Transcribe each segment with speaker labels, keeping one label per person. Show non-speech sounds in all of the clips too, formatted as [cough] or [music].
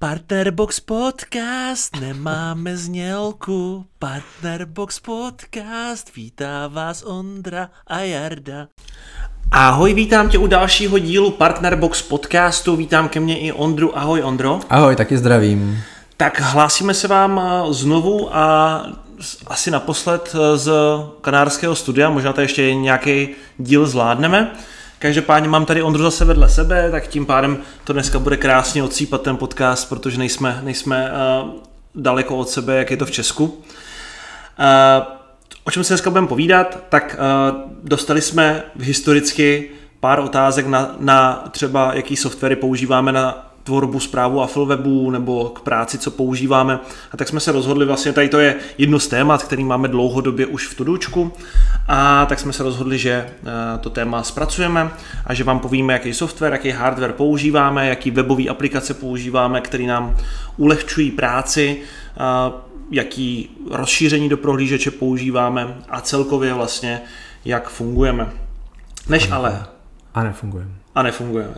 Speaker 1: Partnerbox podcast, nemáme znělku. Partnerbox podcast, vítá vás Ondra a Jarda. Ahoj, vítám tě u dalšího dílu Partnerbox podcastu, vítám ke mně i Ondru. Ahoj Ondro.
Speaker 2: Ahoj, taky zdravím.
Speaker 1: Tak hlásíme se vám eh, znovu a asi naposled eh, z kanárského studia, možná to ještě nějaký díl zvládneme. Každopádně mám tady Ondru zase vedle sebe, tak tím pádem to dneska bude krásně odsýpat ten podcast, protože nejsme, nejsme uh, daleko od sebe, jak je to v Česku. Uh, o čem se dneska budeme povídat, tak uh, dostali jsme historicky pár otázek na, na třeba, jaký softwary používáme na tvorbu zprávu Afflewebu nebo k práci, co používáme. A tak jsme se rozhodli, vlastně tady to je jedno z témat, který máme dlouhodobě už v Tudučku. A tak jsme se rozhodli, že eh, to téma zpracujeme a že vám povíme, jaký software, jaký hardware používáme, jaký webové aplikace používáme, které nám ulehčují práci, eh, jaký rozšíření do prohlížeče používáme a celkově vlastně, jak fungujeme. Než ale...
Speaker 2: A nefungujeme.
Speaker 1: A nefungujeme.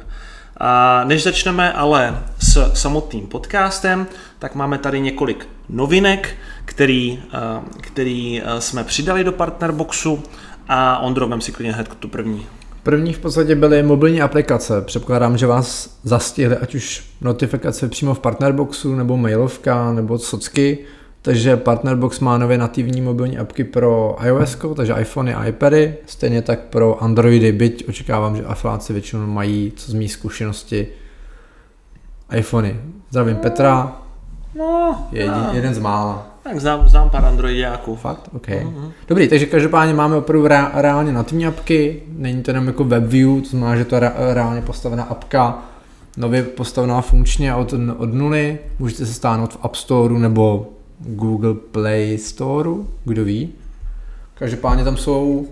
Speaker 1: A než začneme ale s samotným podcastem, tak máme tady několik novinek, který, eh, který eh, jsme přidali do Partnerboxu a Ondro, vem si klidně hned tu první.
Speaker 2: První v podstatě byly mobilní aplikace. Předpokládám, že vás zastihly ať už notifikace přímo v Partnerboxu, nebo mailovka, nebo socky. Takže Partnerbox má nově nativní mobilní apky pro iOS, takže iPhony a iPady, stejně tak pro Androidy, byť očekávám, že afláci většinou mají, co z mých zkušenosti, iPhony. Zdravím Petra.
Speaker 1: No,
Speaker 2: je jedin, no. jeden z mála.
Speaker 1: Tak znám, znám pár Androidiáků.
Speaker 2: Fakt? OK. Uh-huh. Dobrý, takže každopádně máme opravdu re, reálně nativní apky, není to jenom jako WebView, to znamená, že to je re, reálně postavená apka, nově postavená funkčně od, od nuly, můžete se stáhnout v App Store nebo Google Play Store, kdo ví. Každopádně tam jsou,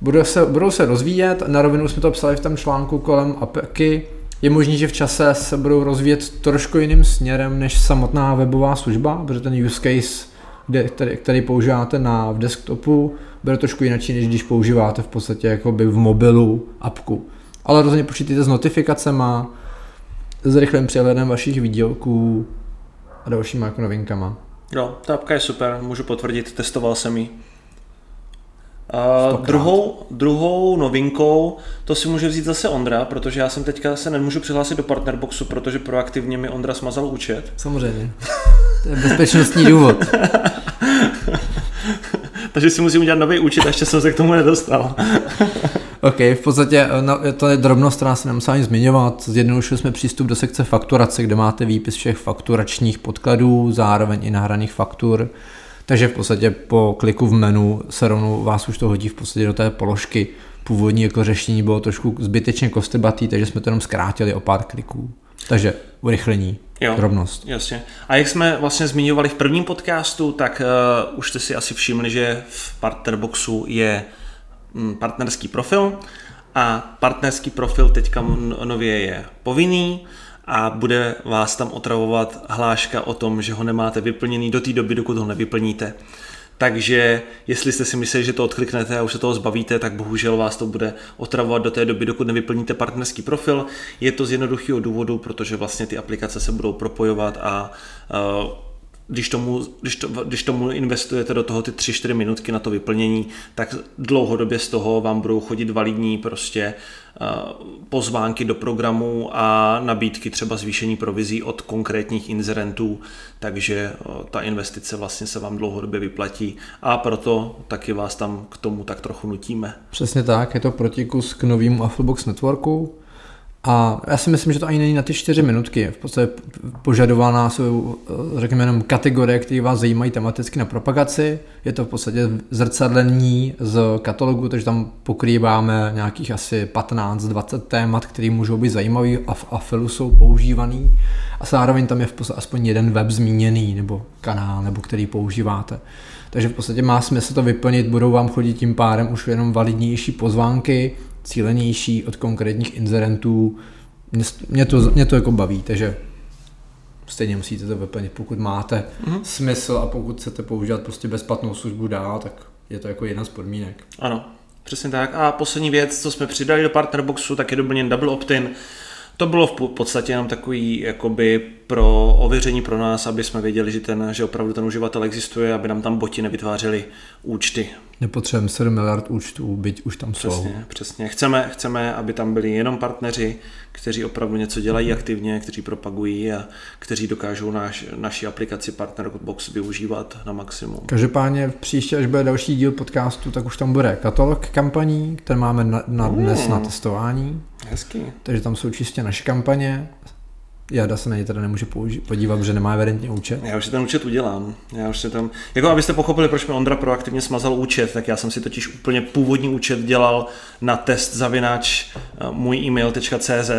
Speaker 2: budou se, budou se rozvíjet, na rovinu jsme to psali v tom článku kolem APky, je možné, že v čase se budou rozvíjet trošku jiným směrem než samotná webová služba, protože ten use case, kde, který, který používáte na, v desktopu, bude trošku jinak, než když používáte v podstatě jakoby v mobilu apku. Ale rozhodně počítejte s notifikacemi, s rychlým přehledem vašich výdělků a dalšíma jako novinkama.
Speaker 1: Jo, ta apka je super, můžu potvrdit, testoval jsem ji. Uh, druhou, druhou novinkou, to si může vzít zase Ondra, protože já jsem teďka se nemůžu přihlásit do Partnerboxu, protože proaktivně mi Ondra smazal účet.
Speaker 2: Samozřejmě. To je bezpečnostní důvod. [laughs]
Speaker 1: Takže si musím udělat nový účet a ještě jsem se k tomu nedostal. [laughs]
Speaker 2: OK, v podstatě no, to je drobnost, která se nemusí ani zmiňovat. Zjednodušili jsme přístup do sekce fakturace, kde máte výpis všech fakturačních podkladů, zároveň i nahraných faktur. Takže v podstatě po kliku v menu se rovnou vás už to hodí v podstatě do té položky. Původní jako řešení bylo trošku zbytečně kostrbatý, takže jsme to jenom zkrátili o pár kliků. Takže urychlení, jo, drobnost.
Speaker 1: Jasně. A jak jsme vlastně zmiňovali v prvním podcastu, tak uh, už jste si asi všimli, že v Partnerboxu je partnerský profil a partnerský profil teďka nově je povinný a bude vás tam otravovat hláška o tom, že ho nemáte vyplněný do té doby, dokud ho nevyplníte. Takže jestli jste si mysleli, že to odkliknete a už se toho zbavíte, tak bohužel vás to bude otravovat do té doby, dokud nevyplníte partnerský profil. Je to z jednoduchého důvodu, protože vlastně ty aplikace se budou propojovat a uh, když tomu, když, to, když tomu investujete do toho ty 3-4 minutky na to vyplnění, tak dlouhodobě z toho vám budou chodit validní prostě uh, pozvánky do programu a nabídky třeba zvýšení provizí od konkrétních inzerentů, takže uh, ta investice vlastně se vám dlouhodobě vyplatí a proto taky vás tam k tomu tak trochu nutíme.
Speaker 2: Přesně tak, je to protikus k novému Afflebox Networku, a já si myslím, že to ani není na ty čtyři minutky. V podstatě požadována jsou, eh, řekněme, jenom kategorie, které vás zajímají tematicky na propagaci. Je to v podstatě zrcadlení z katalogu, takže tam pokrýváme nějakých asi 15-20 témat, které můžou být zajímavé a v Afilu jsou používaný. A zároveň tam je v podstatě aspoň jeden web zmíněný, nebo kanál, nebo který používáte. Takže v podstatě má smysl to vyplnit, budou vám chodit tím pádem už jenom validnější pozvánky, cílenější od konkrétních inzerentů. Mě, mě, to, mě to jako baví, takže stejně musíte to vyplnit, pokud máte mm-hmm. smysl a pokud chcete používat prostě bezplatnou službu dál, tak je to jako jedna z podmínek.
Speaker 1: Ano, přesně tak. A poslední věc, co jsme přidali do Partnerboxu, tak je doplněn double opt-in. To bylo v podstatě jenom takový jakoby pro ověření pro nás, aby jsme věděli, že, ten, že opravdu ten uživatel existuje, aby nám tam boti nevytvářeli účty.
Speaker 2: Nepotřebujeme 7 miliard účtů, byť už tam jsou.
Speaker 1: Přesně, přesně. Chceme, chceme, aby tam byli jenom partneři, kteří opravdu něco dělají aktivně, kteří propagují a kteří dokážou náš, naši aplikaci Partner Box využívat na maximum.
Speaker 2: Každopádně příště, až bude další díl podcastu, tak už tam bude katalog kampaní, které máme na, na dnes mm. na testování.
Speaker 1: Hezký.
Speaker 2: Takže tam jsou čistě naše kampaně. Jada se na něj teda nemůže podívat, protože nemá evidentně účet.
Speaker 1: Já už si ten účet udělám. Já už si tam, jako abyste pochopili, proč mi Ondra proaktivně smazal účet, tak já jsem si totiž úplně původní účet dělal na test zavináč eh, můj email.cz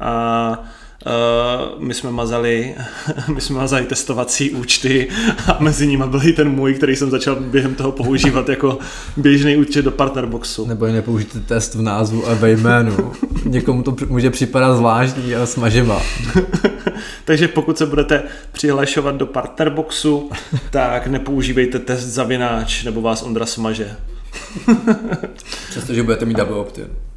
Speaker 1: a Uh, my jsme mazali, [laughs] my jsme mazali testovací účty a mezi nimi byl i ten můj, který jsem začal během toho používat jako běžný účet do Partnerboxu.
Speaker 2: Nebo i nepoužijte test v názvu a ve jménu. Někomu to může připadat zvláštní a smaživá. [laughs]
Speaker 1: Takže pokud se budete přihlašovat do Partnerboxu, tak nepoužívejte test zavináč, nebo vás Ondra smaže.
Speaker 2: Přestože budete mít double opt-in.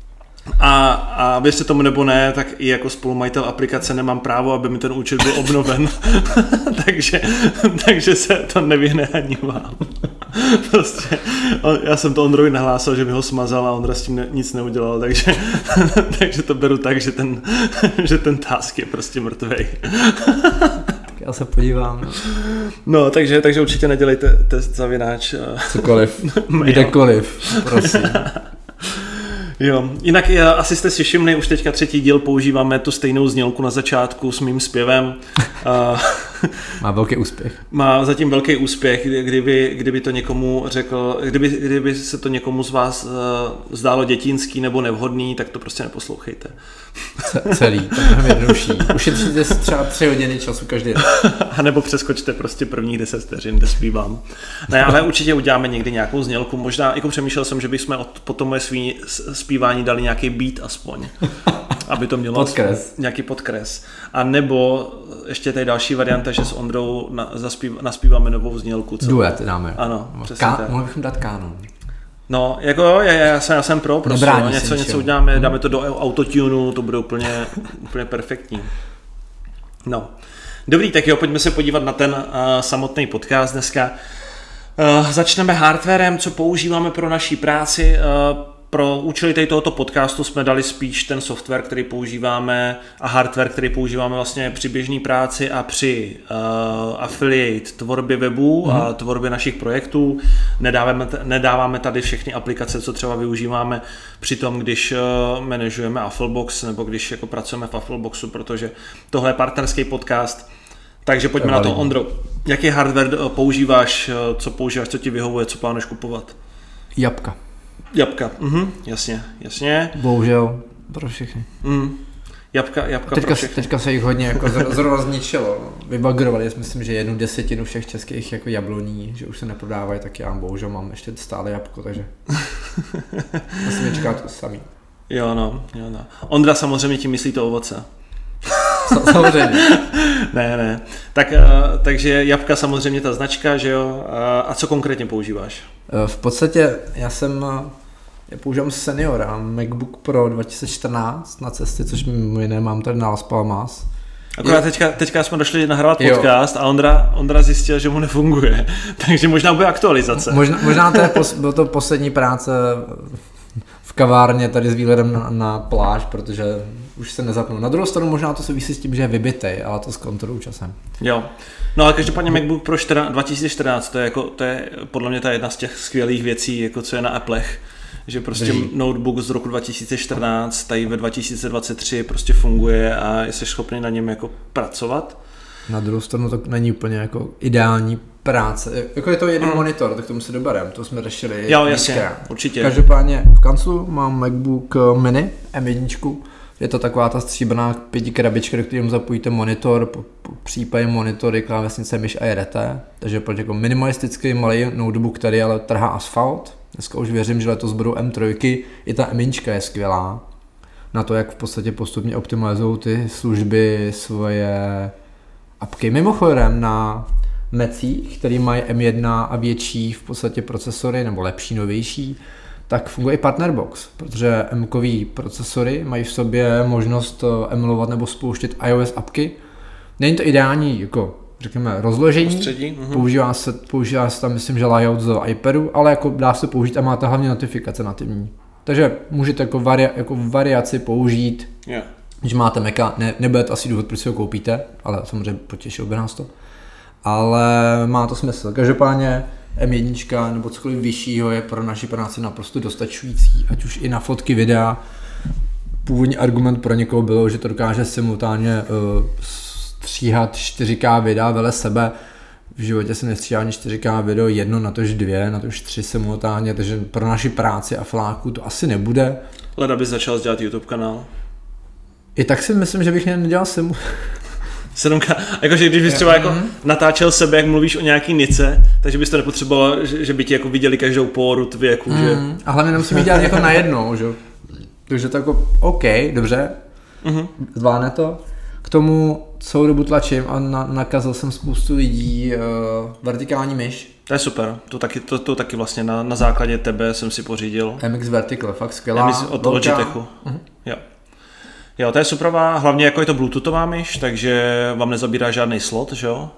Speaker 1: A, a věřte tomu nebo ne, tak i jako spolumajitel aplikace nemám právo, aby mi ten účet byl obnoven. [laughs] takže, takže se to nevyhne ani vám. [laughs] prostě, já jsem to Ondrovi nahlásil, že mi ho smazal a Ondra s tím ne, nic neudělal, takže, [laughs] takže to beru tak, že ten, že ten task je prostě mrtvej.
Speaker 2: já se podívám.
Speaker 1: No, takže, takže určitě nedělejte test zavináč.
Speaker 2: Cokoliv, kdekoliv, prosím.
Speaker 1: Jo, jinak asi jste si všimli, už teďka třetí díl používáme tu stejnou znělku na začátku s mým zpěvem. [laughs]
Speaker 2: Má velký úspěch.
Speaker 1: Má zatím velký úspěch, kdyby, kdyby to někomu řekl, kdyby, kdyby se to někomu z vás uh, zdálo dětinský nebo nevhodný, tak to prostě neposlouchejte.
Speaker 2: Celý, to je jednodušší. Ušetříte si třeba tři hodiny času každý den.
Speaker 1: A nebo přeskočte prostě prvních deset vteřin, kde zpívám. Ne, ale určitě uděláme někdy nějakou znělku. Možná, jako přemýšlel jsem, že bychom od, po tom moje svý, zpívání dali nějaký beat aspoň. Aby to mělo
Speaker 2: podkres.
Speaker 1: nějaký podkres. A nebo ještě tady další varianta, že s Ondrou na, zaspív, naspíváme novou znělku.
Speaker 2: Duet dáme.
Speaker 1: Ano, přesně
Speaker 2: Ká- tak. Mohli bychom dát kánon.
Speaker 1: No, jako já, já, jsem, já jsem pro, prostě, no, něco, něco uděláme, dáme to do autotunu, to bude úplně, [laughs] úplně perfektní. No, dobrý, tak jo, pojďme se podívat na ten uh, samotný podcast dneska. Uh, začneme hardwarem, co používáme pro naší práci. Uh, pro účely tady tohoto podcastu jsme dali spíš ten software, který používáme a hardware, který používáme vlastně při běžné práci a při uh, affiliate tvorbě webů mm. a mhm. tvorbě našich projektů. Nedáváme, nedáváme tady všechny aplikace, co třeba využíváme při tom, když uh, manažujeme Afflebox nebo když jako pracujeme v Affleboxu, protože tohle je partnerský podcast. Takže pojďme to na to, Ondro. Jaký hardware eh, používáš, co používáš, co ti vyhovuje, co plánuješ kupovat?
Speaker 2: Jabka.
Speaker 1: Jabka, mhm, jasně, jasně.
Speaker 2: Bohužel, pro všechny.
Speaker 1: Mm. Jabka, jabka
Speaker 2: teďka,
Speaker 1: pro všechny.
Speaker 2: teďka se jich hodně jako zrovna [laughs] zničilo. Vybagrovali, myslím, že jednu desetinu všech českých jako jabloní, že už se neprodávají, tak já bohužel mám ještě stále jabko, takže [laughs] musím čekat to samý.
Speaker 1: Jo no, jo no. Ondra samozřejmě tím myslí to ovoce.
Speaker 2: Samozřejmě. [laughs]
Speaker 1: ne, ne. Tak, uh, takže jabka samozřejmě ta značka, že jo? Uh, a co konkrétně používáš?
Speaker 2: Uh, v podstatě já jsem já používám Seniora, MacBook Pro 2014 na cesty, což mimo jiné mám tady na Las Palmas.
Speaker 1: Akorát teďka, teďka jsme došli nahrávat podcast jo. a Ondra, Ondra zjistil, že mu nefunguje. [laughs] Takže možná bude aktualizace.
Speaker 2: Možná, možná to je pos, [laughs] byl to poslední práce v kavárně tady s výhledem na, na pláž, protože už se nezapnul. Na druhou stranu možná to souvisí s tím, že je vybitej, ale to zkontroluji časem.
Speaker 1: Jo. No ale každopádně MacBook Pro 2014, to je, jako, to je podle mě ta jedna z těch skvělých věcí, jako co je na Applech že prostě Drží. notebook z roku 2014 tady ve 2023 prostě funguje a jsi schopný na něm jako pracovat.
Speaker 2: Na druhou stranu to není úplně jako ideální práce. Jako je to jeden mm. monitor, tak tomu se doberem, to jsme řešili.
Speaker 1: Jo, jasně, určitě.
Speaker 2: Každopádně v kanclu mám MacBook Mini M1, je to taková ta stříbrná pěti krabička, do kterého zapojíte monitor, po, po případě monitory, klávesnice, myš a jedete. Takže pro jako minimalistický malý notebook, který ale trhá asfalt. Dneska už věřím, že letos budou M3, i ta m je skvělá. Na to, jak v podstatě postupně optimalizují ty služby svoje apky. Mimochodem na Mecích, který mají M1 a větší v podstatě procesory, nebo lepší, novější, tak funguje i Partnerbox, protože m procesory mají v sobě možnost eh, emulovat nebo spouštět iOS apky. Není to ideální, jako řekněme, rozložení.
Speaker 1: Prostředí, mhm.
Speaker 2: Používá se, používá se tam, myslím, že layout z iPadu, ale jako dá se použít a máte hlavně notifikace nativní. Takže můžete jako, varia, jako variaci použít,
Speaker 1: Jo.
Speaker 2: když máte Maca, ne, nebude to asi důvod, proč si ho koupíte, ale samozřejmě potěšil by nás to. Ale má to smysl. Každopádně M1 nebo cokoliv vyššího je pro naši práci naprosto dostačující, ať už i na fotky, videa. Původní argument pro někoho bylo, že to dokáže simultánně uh, stříhat 4K videa vele sebe. V životě jsem nestříhal ani 4K video, jedno na tož dvě, na tož tři simultánně, takže pro naši práci a fláku to asi nebude.
Speaker 1: Leda by začal dělat YouTube kanál.
Speaker 2: I tak si myslím, že bych nedělal simu. [laughs]
Speaker 1: 7K, jakože když bys třeba jako natáčel sebe, jak mluvíš o nějaký nice, takže bys to nepotřeboval, že, že by ti jako viděli každou poru tvě kůže. Mm.
Speaker 2: A hlavně nemusím dělat jako najednou, že? jo. Takže to jako, OK, dobře,
Speaker 1: Mhm.
Speaker 2: zvládne to. K tomu celou dobu tlačím a na, nakazil jsem spoustu lidí uh, vertikální myš.
Speaker 1: To je super, to taky, to, to taky vlastně na, na základě tebe jsem si pořídil.
Speaker 2: MX Vertical, fakt skvělá.
Speaker 1: myslím od. Logitechu. Jo. Jo, to je superová, hlavně jako je to bluetoothová myš, takže vám nezabírá žádný slot, že jo?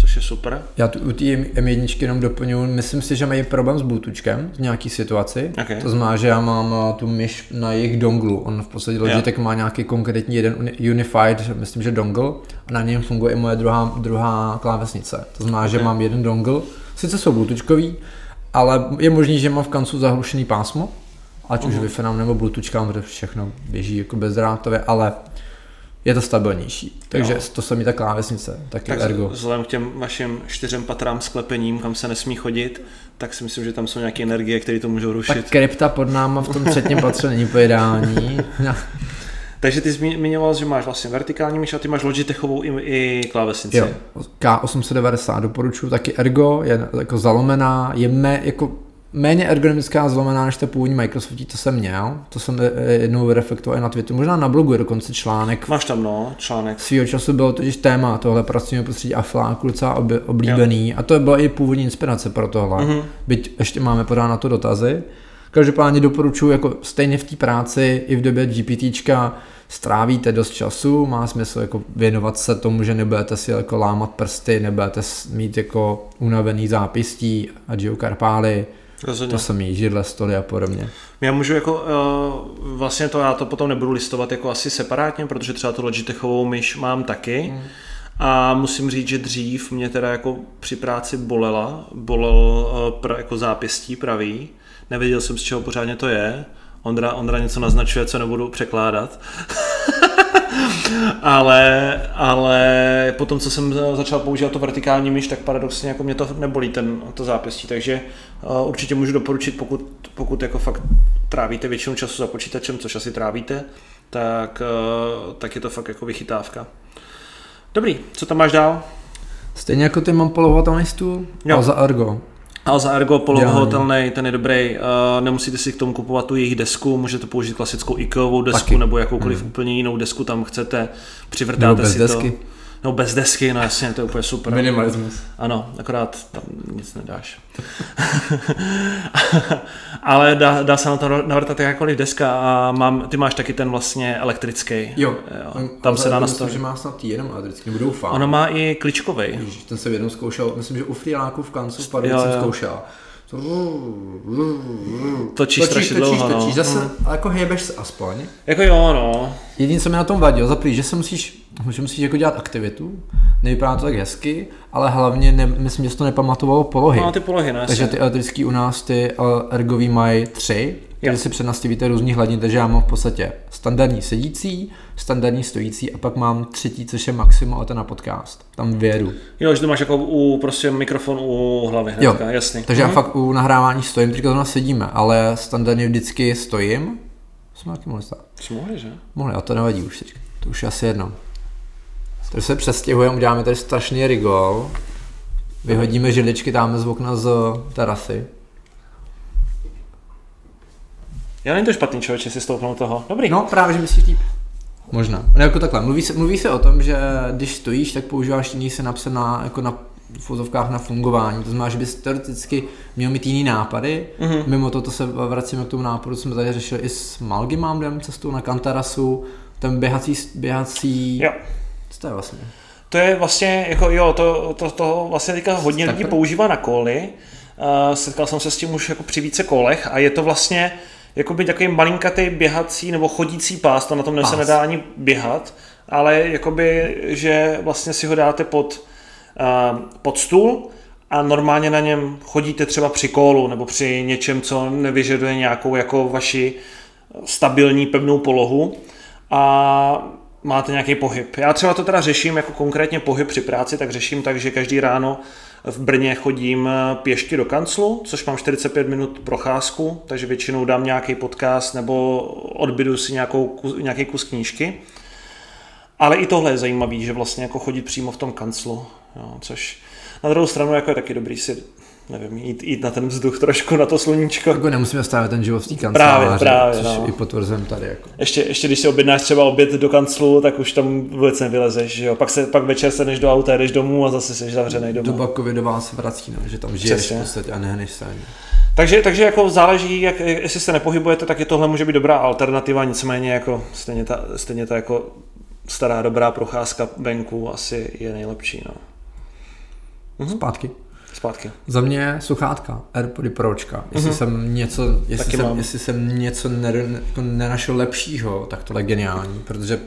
Speaker 1: Což je super.
Speaker 2: Já tu, u té M1 jenom doplňuji, myslím si, že mají problém s Bluetoothkem v nějaký situaci.
Speaker 1: Ok.
Speaker 2: To znamená, že já mám uh, tu myš na jejich donglu. On v podstatě Logitech má nějaký konkrétní jeden uni- unified, myslím, že dongle a na něm funguje i moje druhá, druhá klávesnice. To znamená, že
Speaker 1: Ok.
Speaker 2: mám jeden dongle, sice jsou Bluetoothkový, ale je možný, že mám v kanclu zahlušený pásmo, ať už Wi-Fi nebo Bluetoothkám, protože všechno běží jako bezdrátově, ale je to stabilnější. Takže
Speaker 1: Jo.
Speaker 2: to samý ta klávesnice, taky
Speaker 1: Tak
Speaker 2: ergo.
Speaker 1: vzhledem k těm vašim čtyřem patrám s klepením, kam se nesmí chodit, tak si myslím, že tam jsou nějaké energie, které to můžou rušit.
Speaker 2: Tak krypta pod náma v tom třetím patře není. No, [laughs]
Speaker 1: Takže ty zmi- zmiňoval, že máš vlastně vertikální myš a ty máš Logitechovou i, i klávesnici.
Speaker 2: Jo, K890 doporučuji, taky Ergo, je jako zalomená, je mé, jako méně ergonomická zlomená než ta původní Microsoftí, to jsem měl, to jsem eh, jednou reflektoval i na Twitteru, možná na blogu je dokonce článek.
Speaker 1: Máš tam no, článek.
Speaker 2: Svýho času bylo totiž téma tohle pracovního prostředí a fláku docela oblíbený a to byla i původní inspirace pro tohle,
Speaker 1: Mhm.
Speaker 2: mm-hmm. byť ještě máme podáno na to dotazy. Každopádně doporučuji jako stejně v té práci i v době GPTčka strávíte dost času, má smysl jako věnovat se tomu, že nebudete si jako lámat prsty, nebudete mít jako unavený zápistí a geokarpály,
Speaker 1: Rozhodně.
Speaker 2: to samý, židle, stoly a podobně.
Speaker 1: Já můžu jako, uh, vlastně to já to potom nebudu listovat jako asi separátně, protože třeba tu Logitechovou myš mám taky.
Speaker 2: Hmm.
Speaker 1: A musím říct, že dřív mě teda jako při práci bolela, bolel uh, pra, jako zápěstí pravý. Nevěděl jsem, z čeho pořádně to je. Ondra, Ondra něco naznačuje, co nebudu překládat. [laughs] ale, ale potom, co jsem začal používat to vertikální myš, tak paradoxně jako mě to nebolí ten, to zápěstí, takže uh, určitě můžu doporučit, pokud, pokud jako fakt trávíte většinu času za počítačem, což asi trávíte, tak, uh, tak je to fakt jako vychytávka. Dobrý, co tam máš dál?
Speaker 2: Stejně jako ty mám polohovatelný stůl,
Speaker 1: Jo.
Speaker 2: ale za Ergo.
Speaker 1: Ale za Ergo polohotelný, ten je dobrý. Uh, nemusíte si k tomu kupovat tu jejich desku, můžete použít klasickou IKEAovou desku
Speaker 2: Taky.
Speaker 1: nebo jakoukoliv hmm. úplně jinou desku tam chcete, přivrtáte
Speaker 2: Nebo bez
Speaker 1: si
Speaker 2: desky.
Speaker 1: to. No bez desky, no jasně, to je úplně super.
Speaker 2: Minimalismus.
Speaker 1: Ano, akorát tam nic nedáš. [laughs] Ale dá, dá se na to navrtat jakákoliv deska a mám, ty máš taky ten vlastně elektrický.
Speaker 2: Jo,
Speaker 1: jo. Tam se dá
Speaker 2: nastavit.
Speaker 1: nastavit.
Speaker 2: že má snad jenom elektrický, nebo doufám.
Speaker 1: Ono má i kličkovej.
Speaker 2: Ježiš, ten jsem jednou zkoušel, myslím, že u Frýláku v kancu v Pardubici jsem
Speaker 1: jo. Točíš strašně dlouho, no.
Speaker 2: točíš, zase,
Speaker 1: Mm.
Speaker 2: ale jako hejbeš se aspoň.
Speaker 1: Jako jo, no.
Speaker 2: Jediné, co mi na tom vadilo, za prvý, že se musíš, že musíš jako dělat aktivitu, nevypadá to tak hezky, ale hlavně ne, myslím, že to nepamatovalo polohy.
Speaker 1: No ty polohy, no
Speaker 2: takže ty elektrický u nás, ty eh, ergový mají tři,
Speaker 1: Jo.
Speaker 2: takže si přednastavíte různý hladin, takže já mám v podstatě standardní sedící, standardní stojící a pak mám třetí, což je maximum a to na podcast. Tam vědu.
Speaker 1: Jo, že to máš jako u, prostě mikrofon u hlavy hnedka, jasný.
Speaker 2: Takže já
Speaker 1: Mhm.
Speaker 2: fakt u nahrávání stojím, teďka zrovna sedíme, ale standardně vždycky stojím. Jsme taky mohli stát.
Speaker 1: Jsi mohli, že?
Speaker 2: Mohli, a to nevadí už teď. To už je asi jedno. Takže se přestěhujeme, uděláme tady strašný rigol. Vyhodíme židličky tam z okna z terasy.
Speaker 1: Já není to špatný člověče si stoupnout toho. Dobrý.
Speaker 2: No, právě, že myslíš líp. Možná. No jako takhle, mluví se, mluví se o tom, že když stojíš, tak používáš jiný se napsat na, jako na v vozovkách na fungování. To znamená, že bys teoreticky měl mít jiný nápady.
Speaker 1: Mhm.
Speaker 2: Mm-hmm. Mimo to, to se vracíme k tomu nápadu, co jsme tady řešili i s Malgimamdem cestou na Kantarasu. Ten běhací, běhací,
Speaker 1: Jo.
Speaker 2: co to je vlastně?
Speaker 1: to je vlastně, jako jo, to, to, to vlastně teďka hodně lidí používá na koly. Uh, setkal jsem se s tím už jako při více kolech a je to vlastně by takový malinkatý běhací nebo chodící pás, to na tom se nedá ani běhat, ale jakoby, že vlastně si ho dáte pod, uh, pod stůl a normálně na něm chodíte třeba při kolu nebo při něčem, co nevyžaduje nějakou jako vaši stabilní pevnou polohu a máte nějaký pohyb. Já třeba to teda řeším jako konkrétně pohyb při práci, tak řeším tak, že každý ráno v Brně chodím pěšky do kanclu, což mám 45 minut procházku, takže většinou dám nějaký podcast nebo odbydu si nějakou, nějaký kus knížky. Ale i tohle je zajímavé, že vlastně jako chodit přímo v tom kanclu, jo, což na druhou stranu jako je taky dobrý si nevím, jít, jít na ten vzduch trošku, na to sluníčko.
Speaker 2: Jako nemusíme stavit ten život v té
Speaker 1: kanceláři, právě, právě,
Speaker 2: což
Speaker 1: no.
Speaker 2: i potvrzem tady. Jako.
Speaker 1: Ještě, ještě když si objednáš třeba oběd do kanclu, tak už tam vůbec nevylezeš, že jo? Pak, se, pak večer se než do auta, jdeš domů a zase jsi zavřený domů.
Speaker 2: Doba covidová se vrací, no, že tam žiješ Přesně. v podstatě a nehneš se ani.
Speaker 1: Takže, takže jako záleží, jak, jestli se nepohybujete, tak je tohle může být dobrá alternativa, nicméně jako stejně ta, stejně ta jako stará dobrá procházka venku asi je nejlepší. No.
Speaker 2: Mhm. Zpátky.
Speaker 1: Zpátky.
Speaker 2: Za mě sluchátka, AirPody Pročka. Jestli mm-hmm. jsem něco, jestli jsem, jestli jsem něco ne, jako nenašel lepšího, tak to je geniální, protože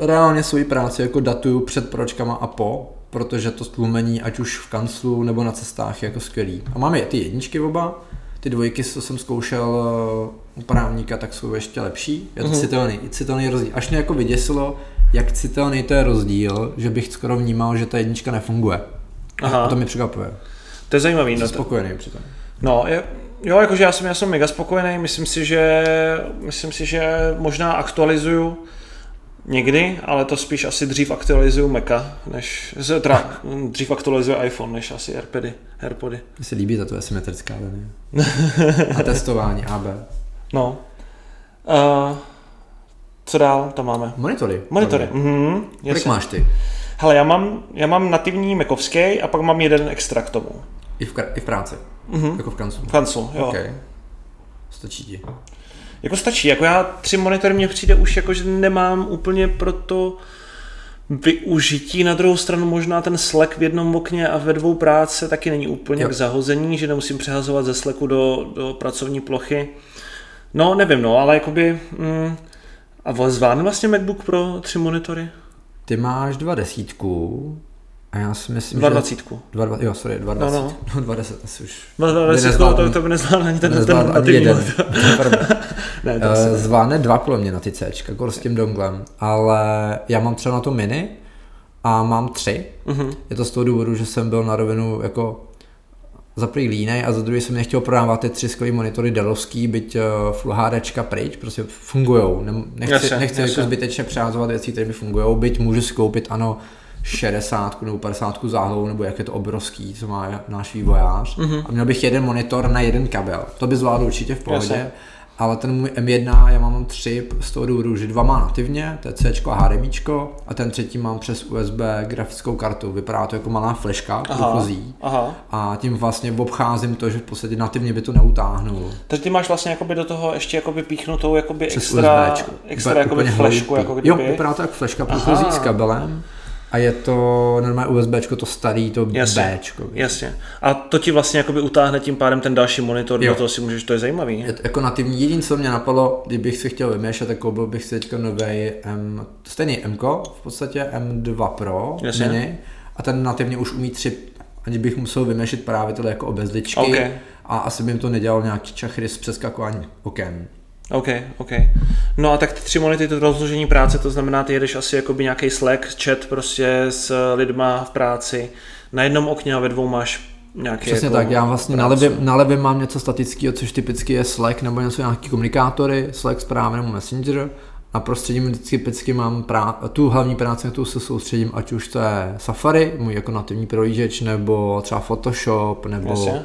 Speaker 2: reálně svoji práci jako datuju před Pročkama a po, protože to stlumení, ať už v kanclu nebo na cestách, je jako skvělý. A máme ty jedničky oba, ty dvojky, co jsem zkoušel eh, u právníka, tak jsou ještě lepší. Je to mm-hmm. citelný, citelný rozdíl. Až mě jako vyděsilo, jak citelný to je rozdíl, že bych skoro vnímal, že ta jednička nefunguje. Aha. A to mi překvapuje.
Speaker 1: To je zajímavý.
Speaker 2: Jsem no, spokojený přitom.
Speaker 1: No, je, jo, jakože já jsem, já jsem mega spokojený, myslím si, že, myslím si, že možná aktualizuju někdy, ale to spíš asi dřív aktualizuju Maca, než, teda [laughs] dřív aktualizuju iPhone, než asi AirPody. AirPody.
Speaker 2: Mně se líbí tato asymetrická linie. [laughs] A testování AB.
Speaker 1: No. Uh, co dál tam máme?
Speaker 2: Monitory.
Speaker 1: Monitory. Mhm,
Speaker 2: Kolik máš ty?
Speaker 1: Hele, já mám, já mám nativní mekovský a pak mám jeden extra k tomu.
Speaker 2: I v, i v práci? Mm-hmm. Jako v kanclu?
Speaker 1: V kanclu, jo.
Speaker 2: Okay. Stačí ti?
Speaker 1: Jako stačí, jako já tři monitory mě přijde už jako, že nemám úplně pro to využití. Na druhou stranu možná ten Slack v jednom okně a ve dvou práce taky není úplně jo. k zahození, že nemusím přehazovat ze Slacku do, do pracovní plochy. No, nevím, no, ale jakoby... Mm, a zvládne vlastně MacBook Pro tři monitory?
Speaker 2: Ty máš dva desítku a já si myslím,
Speaker 1: dva dvacítku.
Speaker 2: Dva, dva, jo, sorry, dva dvacítku. No, no. [laughs] no dva deset asi už.
Speaker 1: Dva dvacítku, to, to by nezvládl ani ten, ten, ten
Speaker 2: ani jeden. [laughs] [laughs] ne, to uh, zvládne dva podle mě na ty C, jako s tím donglem, ale já mám třeba na to mini a mám tři. Uh-huh. Je to z toho důvodu, že jsem byl na rovinu jako za prvý línej a za druhý jsem nechtěl prodávat ty tři skvělé monitory Dellovský, byť uh, Full HDčka pryč, prostě fungujou. Nechci, jasně, nechci jasně. jako zbytečně přehazovat věci, které mi fungují, byť můžu si koupit, ano, 60 nebo 50 záhlou, nebo jak je to obrovský, co má náš vývojář. Mm-hmm. A měl bych jeden monitor na jeden kabel. To by zvládl určitě v pohodě. Jasně ale ten můj M1, já mám tři z toho důvodu, že dva má nativně, to je C a HDMI, a ten třetí mám přes USB grafickou kartu. Vypadá to jako malá fleška průchozí. Aha. A tím vlastně obcházím to, že v podstatě nativně by to neutáhnul.
Speaker 1: Takže ty máš vlastně jakoby do toho ještě jakoby píchnutou jakoby přes extra, extra jakoby flešku. Jako
Speaker 2: kdyby. Jo, vypadá to jak fleška průchozí s kabelem a je to normálně USB, to starý, to jasně, B.
Speaker 1: Jasně. A to ti vlastně jakoby utáhne tím pádem ten další monitor, jo. do toho si můžeš, to je zajímavý.
Speaker 2: Je to jako nativní. Jediné, co mě napadlo, kdybych si chtěl vyměšat, tak byl bych si teďka nový M, stejný M, v podstatě M2 Pro jasně. mini, a ten nativně už umí tři, ani bych musel vyměšit právě tohle jako obezličky. Okay. A asi bym to nedělal nějaký čachry s přeskakováním oken.
Speaker 1: OK, OK. No a tak ty tři monity, to rozložení práce, to znamená, ty jedeš asi jakoby nějaký Slack, chat prostě s lidma v práci. Na jednom okně a ve dvou máš nějaký
Speaker 2: Přesně jako tak, já vlastně na levě, na levě mám něco statického, což typicky je Slack nebo něco nějaký komunikátory, Slack zprávy nebo Messenger a prostředím vždycky typicky mám prá- tu hlavní práci, na tu se soustředím, ať už to je Safari, můj jako nativní prohlížeč, nebo třeba Photoshop, nebo Jasně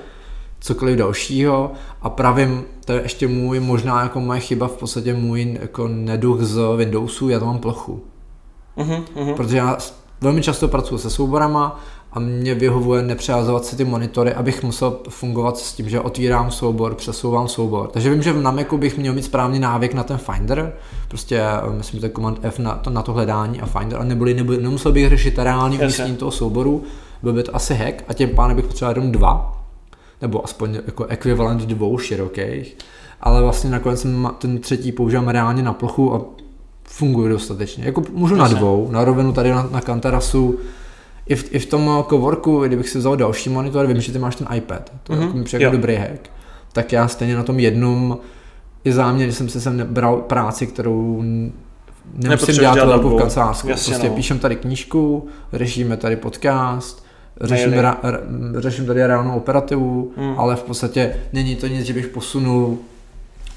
Speaker 2: cokoliv dalšího a pravím, to je ještě můj, možná jako moje chyba, v podstatě můj jako neduch z Windowsu, já to mám plochu. Uh-huh, uh-huh. Protože já velmi často pracuji se souborama a mě vyhovuje nepřehazovat si ty monitory, abych musel fungovat s tím, že otvírám soubor, přesouvám soubor. Takže vím, že na Macu bych měl mít správný návyk na ten Finder, prostě eh, myslím, že to Command F na to, na to hledání a Finder, a neboli, neboli nemusel bych řešit reální umístění toho souboru, byl by to asi hack a tím pádem bych potřeboval jenom dva, nebo aspoň jako ekvivalent dvou širokých, ale vlastně nakonec jsem ten třetí používám reálně na plochu a funguje dostatečně. Jako můžu na dvou, na rovinu tady na, na Kantarasu, i v, i v tom coworku, kdybych si vzal další monitor, vím, že ty máš ten iPad, to mm-hmm. jako mi přijde dobrý hack, tak já stejně na tom jednom i záměr, že jsem si sem bral práci, kterou nemusím dělat velkou v kancelářsku. Prostě no. píšem tady knížku, řešíme tady podcast, řeším, ra, řeším tady reálnou operativu, mm. ale v podstatě není to nic, že bych posunul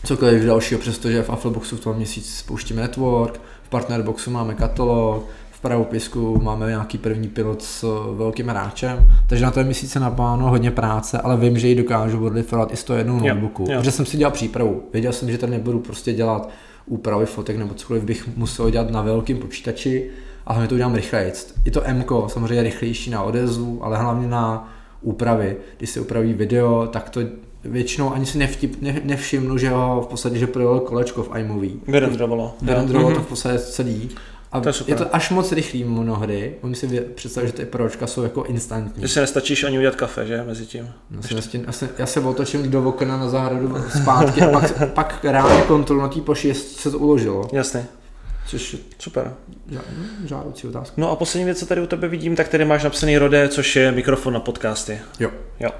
Speaker 2: cokoliv dalšího, přestože v Affleboxu v tom měsíc spouštíme network, v Partnerboxu máme katalog, pravopisku máme nějaký první pilot s velkým hráčem, takže na to je měsíce napláno hodně práce, ale vím, že ji dokážu odlifovat i z toho jednou notebooku, protože jsem si dělal přípravu. Věděl jsem, že tady nebudu prostě dělat úpravy fotek nebo cokoliv bych musel dělat na velkým počítači a hlavně to udělám rychleji. Je to M, samozřejmě rychlejší na odezvu, ale hlavně na úpravy. Když se upraví video, tak to většinou ani si nevtip, ne, nevšimnu, že ho v podstatě, že projel kolečko v iMovie.
Speaker 1: Vyrendrovalo.
Speaker 2: Vyrendrovalo to v podstatě celý a to je, super. je to až moc rychlý mnohdy. Umím si představit, že ty pročka jsou jako instantní.
Speaker 1: Že si nestačíš ani udělat kafe, že? Mezi tím.
Speaker 2: No, si já, se, já se otočím do okna na zahradu zpátky a pak, pak reálně kontrolu na té poši, jestli se to uložilo.
Speaker 1: Jasně.
Speaker 2: Což
Speaker 1: super.
Speaker 2: Žádoucí otázka.
Speaker 1: No a poslední věc, co tady u tebe vidím, tak tady máš napsaný Rode, což je mikrofon na podcasty.
Speaker 2: Jo.
Speaker 1: Jo.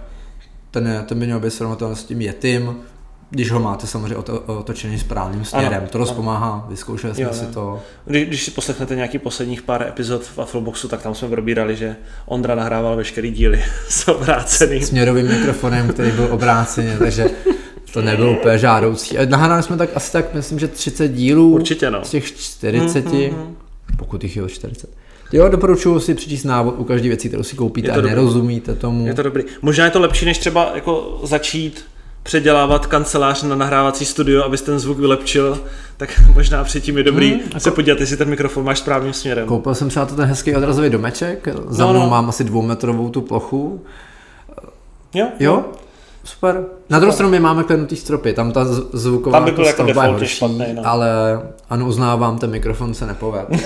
Speaker 2: Ten, je, ten by měl být srovnatelný s tím Yetim, když ho máte samozřejmě otočený správným směrem. Ano, to dost pomáhá, vyzkoušeli jsme jo, si to.
Speaker 1: Když, když si poslechnete nějaký posledních pár epizod v Afroboxu, tak tam jsme probírali, že Ondra nahrával veškerý díly [laughs] s obráceným.
Speaker 2: Směrovým mikrofonem, který byl obrácený, takže to nebylo úplně žádoucí. Nahráli jsme tak asi tak, myslím, že 30 dílů
Speaker 1: Určitě, no.
Speaker 2: z těch 40, mm-hmm. pokud jich je 40. Jo, doporučuji si přečíst návod u každé věci, kterou si koupíte a nerozumíte tomu.
Speaker 1: Je to dobrý. Možná je to lepší, než třeba jako začít předělávat kancelář na nahrávací studio, abys ten zvuk vylepčil, tak [laughs] možná předtím je dobrý hmm, jako... se podívat, jestli ten mikrofon máš správným směrem.
Speaker 2: Koupil jsem třeba ten hezký odrazový domeček, za no, mnou no. mám asi dvoumetrovou tu plochu.
Speaker 1: Jo?
Speaker 2: Jo? Super. Na druhou stranu my máme klenutý stropy, tam ta zvuková
Speaker 1: tam by byl jako horší, špatný, no.
Speaker 2: ale ano, uznávám, ten mikrofon se nepovede. [laughs]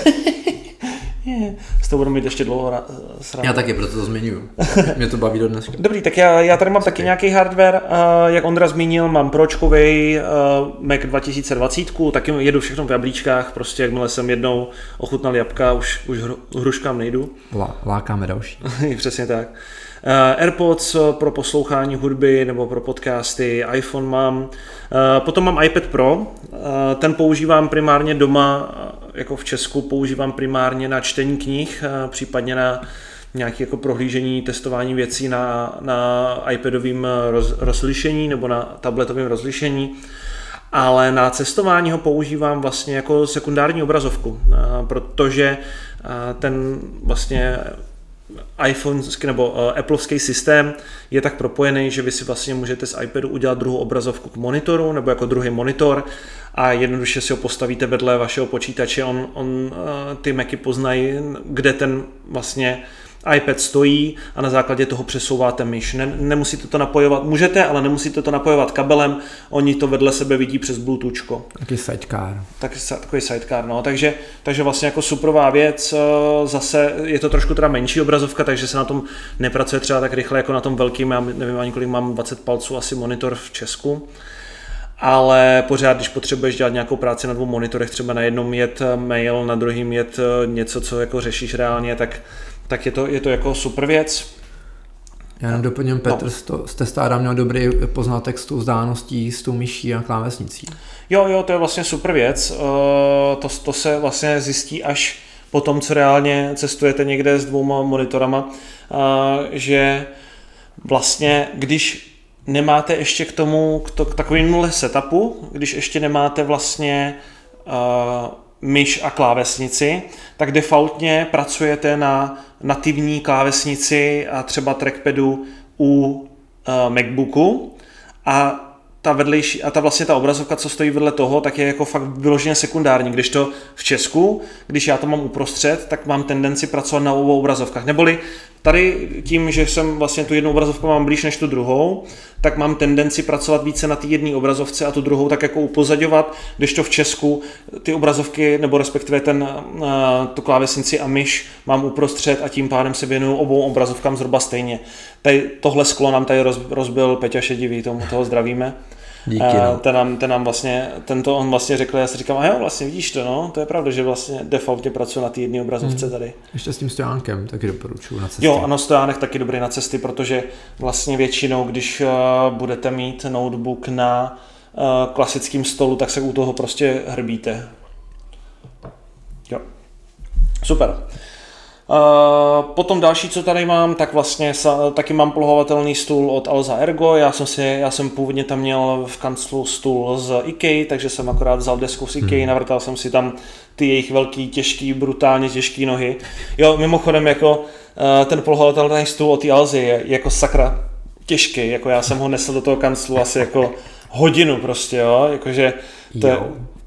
Speaker 1: S tou budu mít ještě dlouho
Speaker 2: srandu. Já taky, proto to zmiňuju. Mě to baví do dneska. [laughs]
Speaker 1: Dobrý, tak já, já tady mám taky nějaký hardware, uh, jak Ondra zmínil, mám pročkový uh, Mac 2020, taky jedu všechno v jablíčkách, prostě jakmile jsem jednou ochutnal jabka, už, už hru, hruškám nejdu.
Speaker 2: Lá, lákáme další. [laughs]
Speaker 1: Přesně tak. Uh, AirPods pro poslouchání hudby nebo pro podcasty, iPhone mám. Uh, potom mám iPad Pro, ten používám primárně doma jako v Česku používám primárně na čtení knih, případně na nějaké jako prohlížení, testování věcí na, na iPadovém roz, rozlišení nebo na tabletovém rozlišení ale na cestování ho používám vlastně jako sekundární obrazovku, protože ten vlastně iPhone nebo uh, Appleovský systém je tak propojený, že vy si vlastně můžete z iPadu udělat druhou obrazovku k monitoru nebo jako druhý monitor a jednoduše si ho postavíte vedle vašeho počítače. On, on uh, ty Macy poznají, kde ten vlastně iPad stojí a na základě toho přesouváte myš. Ne, nemusíte to napojovat, můžete, ale nemusíte to napojovat kabelem, oni to vedle sebe vidí přes Bluetooth.
Speaker 2: Taký sidecar.
Speaker 1: Tak, takový sidecar, no. Takže, takže vlastně jako superová věc, eh, zase je to trošku teda menší obrazovka, takže se na tom nepracuje třeba tak rychle jako na tom velkým, já nevím ani kolik mám 20 palců asi monitor v Česku ale pořád, když potřebuješ dělat nějakou práci na dvou monitorech, třeba na jednom jet mail, na druhém jet eh, něco, co jako řešíš reálně, tak tak je to, je to jako super věc.
Speaker 2: Já jenom doplním, Petr no. z testára měl dobrý poznatek s tou vzdálností, s tou myší a klávesnicí.
Speaker 1: Jo, jo, to je vlastně super věc. Eh, to, to se vlastně zjistí až po tom, co reálně cestujete někde s dvouma monitorama, eh, že vlastně, když nemáte ještě k tomu, k, to, k takovému setupu, když ještě nemáte vlastně uh, myš a klávesnici, tak defaultně pracujete na nativní klávesnici a třeba trackpadu u uh, MacBooku a ta vedlejší a ta vlastně ta obrazovka, co stojí vedle toho, tak je jako fakt vyloženě sekundární, když to v Česku, když já to mám uprostřed, tak mám tendenci pracovat na obou obrazovkách. Neboli tady tím, že jsem vlastně tu jednu obrazovku mám blíž než tu druhou, tak mám tendenci pracovat více na té jedné obrazovce a tu druhou tak jako upozadovat, když to v Česku ty obrazovky, nebo respektive ten, tu klávesnici a myš mám uprostřed a tím pádem se věnuju obou obrazovkám zhruba stejně. Tady, tohle sklo nám tady rozbil Peťa Šedivý, tomu toho zdravíme. Díky, no. ten, nám, ten nám vlastně, tento on vlastně řekl, já si říkám, a jo, vlastně vidíš to, no, to je pravda, že vlastně defaultně pracuje na té jedné obrazovce hmm. tady.
Speaker 2: Ještě s tím stojánkem taky doporučuji na cesty.
Speaker 1: Jo, ano, stojánek taky dobrý na cesty, protože vlastně většinou, když uh, budete mít notebook na uh, klasickém stolu, tak se u toho prostě hrbíte. Jo. Super. Uh, potom další, co tady mám, tak vlastně taky mám polohovatelný stůl od Alza Ergo. Já jsem, si, já jsem původně tam měl v kanclu stůl z IKEA, takže jsem akorát vzal desku z IKEA, hmm. navrtal jsem si tam ty jejich velký, těžký, brutálně těžký nohy. Jo, mimochodem jako uh, ten polohovatelný stůl od Alzy je jako sakra těžký, jako já jsem ho nesl do toho kanclu asi jako hodinu prostě, jo, jakože to je,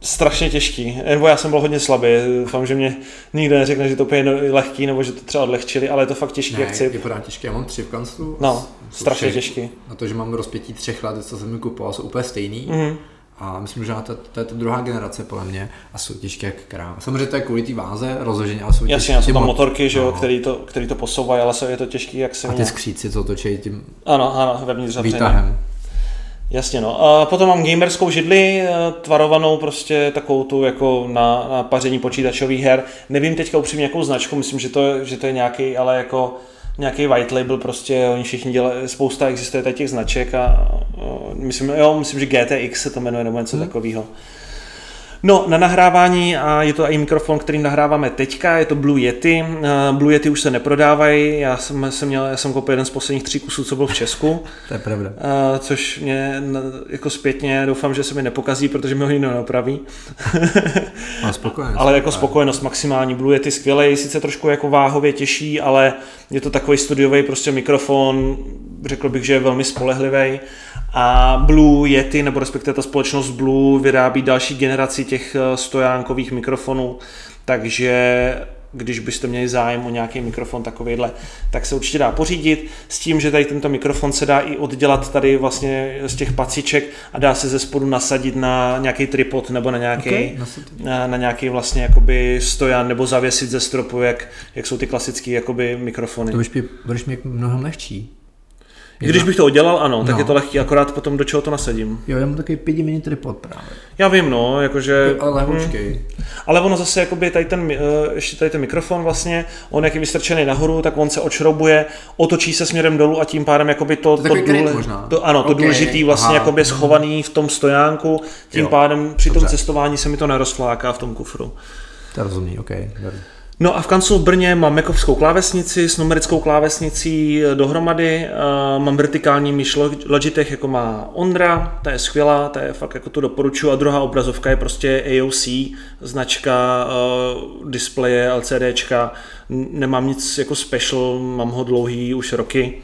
Speaker 1: strašně těžký. Nebo já jsem byl hodně slabý. Doufám, že mě nikdo neřekne, že to úplně lehký, nebo že to třeba odlehčili, ale je to fakt těžký.
Speaker 2: Ne, jak chci. je pořád těžké. Já mám tři v kanclu.
Speaker 1: No, strašně tři, těžký.
Speaker 2: Na to, že mám rozpětí třech let, co jsem mi kupoval, jsou úplně stejný. Mm-hmm. A myslím, že to, to je ta druhá generace podle mě a jsou těžké jak kráva. Samozřejmě to je kvůli té váze rozložení, ale jsou
Speaker 1: Jasně, těžké. jsou tam motorky, že jo, no. který, to, který to posouvají, ale je to těžký, jak se
Speaker 2: A ty skříci, co točí tím
Speaker 1: ano, ano, vevnitř
Speaker 2: výtahem.
Speaker 1: Jasně no. A potom mám gamerskou židli, eh, tvarovanou prostě takovou tu jako na, na paření počítačových her. Nevím teďka upřímně jakou značku, myslím, že to, že to je nějaký, ale jako nějaký white label, prostě oni všichni dělají, spousta existuje těch značek a, a myslím, jo, myslím, že GTX se to jmenuje nebo něco hmm. takového. No, na nahrávání, a je to i mikrofon, který nahráváme teďka, je to Blue Yeti. Eh, Blue Yeti už se neprodávají, já jsem, jsem měl, já jsem koupil jeden z posledních tří kusů, co byl v Česku. [laughs]
Speaker 2: To je pravda.
Speaker 1: Eh, což mě jako zpětně doufám, že se mi nepokazí, protože mi ho nikdo neopraví.
Speaker 2: Ale spokojenost. [laughs]
Speaker 1: ale jako spokojenost maximální. Blue Yeti skvělý, sice trošku jako váhově těžší, ale je to takový studiový prostě mikrofon, řekl bych, že je velmi spolehlivý a Blue Yeti, nebo respektive ta společnost Blue, vyrábí další generaci těch eh, stojánkových mikrofonů, takže když byste měli zájem o nějaký mikrofon takovýhle, tak se určitě dá pořídit s tím, že tady tento mikrofon se dá i oddělat tady vlastně z těch paciček a dá se ze spodu nasadit na nějaký tripod nebo na nějaký, okay, na, na nějaký vlastně jakoby stojan nebo zavěsit ze stropu, jak, jak jsou ty klasické jakoby mikrofony.
Speaker 2: To budeš mít mnohem lehčí.
Speaker 1: Když bych to udělal, ano, tak no. je to lehký, akorát potom do čeho to nasadím.
Speaker 2: Jo, já mám takový 5 mini tripod právě.
Speaker 1: Já vím, no, jakože...
Speaker 2: Ale. Hmm.
Speaker 1: Ale ono zase, jakoby tady ten, uh, ještě tady ten mikrofon vlastně, on jak je vystrčený nahoru, tak on se očroubuje, otočí se směrem dolů a tím pádem jakoby to,
Speaker 2: to, to, důle,
Speaker 1: to ano, to okay. důležitý vlastně Aha. jakoby schovaný v tom stojánku, tím jo. pádem při tom cestování se mi to nerozfláká v tom kufru.
Speaker 2: To rozumí, ok.
Speaker 1: No a v kanclu v Brně mám mekovskou klávesnici s numerickou klávesnicí eh, dohromady. Uh, mám vertikální myš Logitech, jako má Ondra, ta je skvělá, ta je fakt jako tu doporučuji. A druhá obrazovka je prostě AOC, značka uh, displeje, LCDčka. Nemám nic jako special, mám ho dlouhý už roky.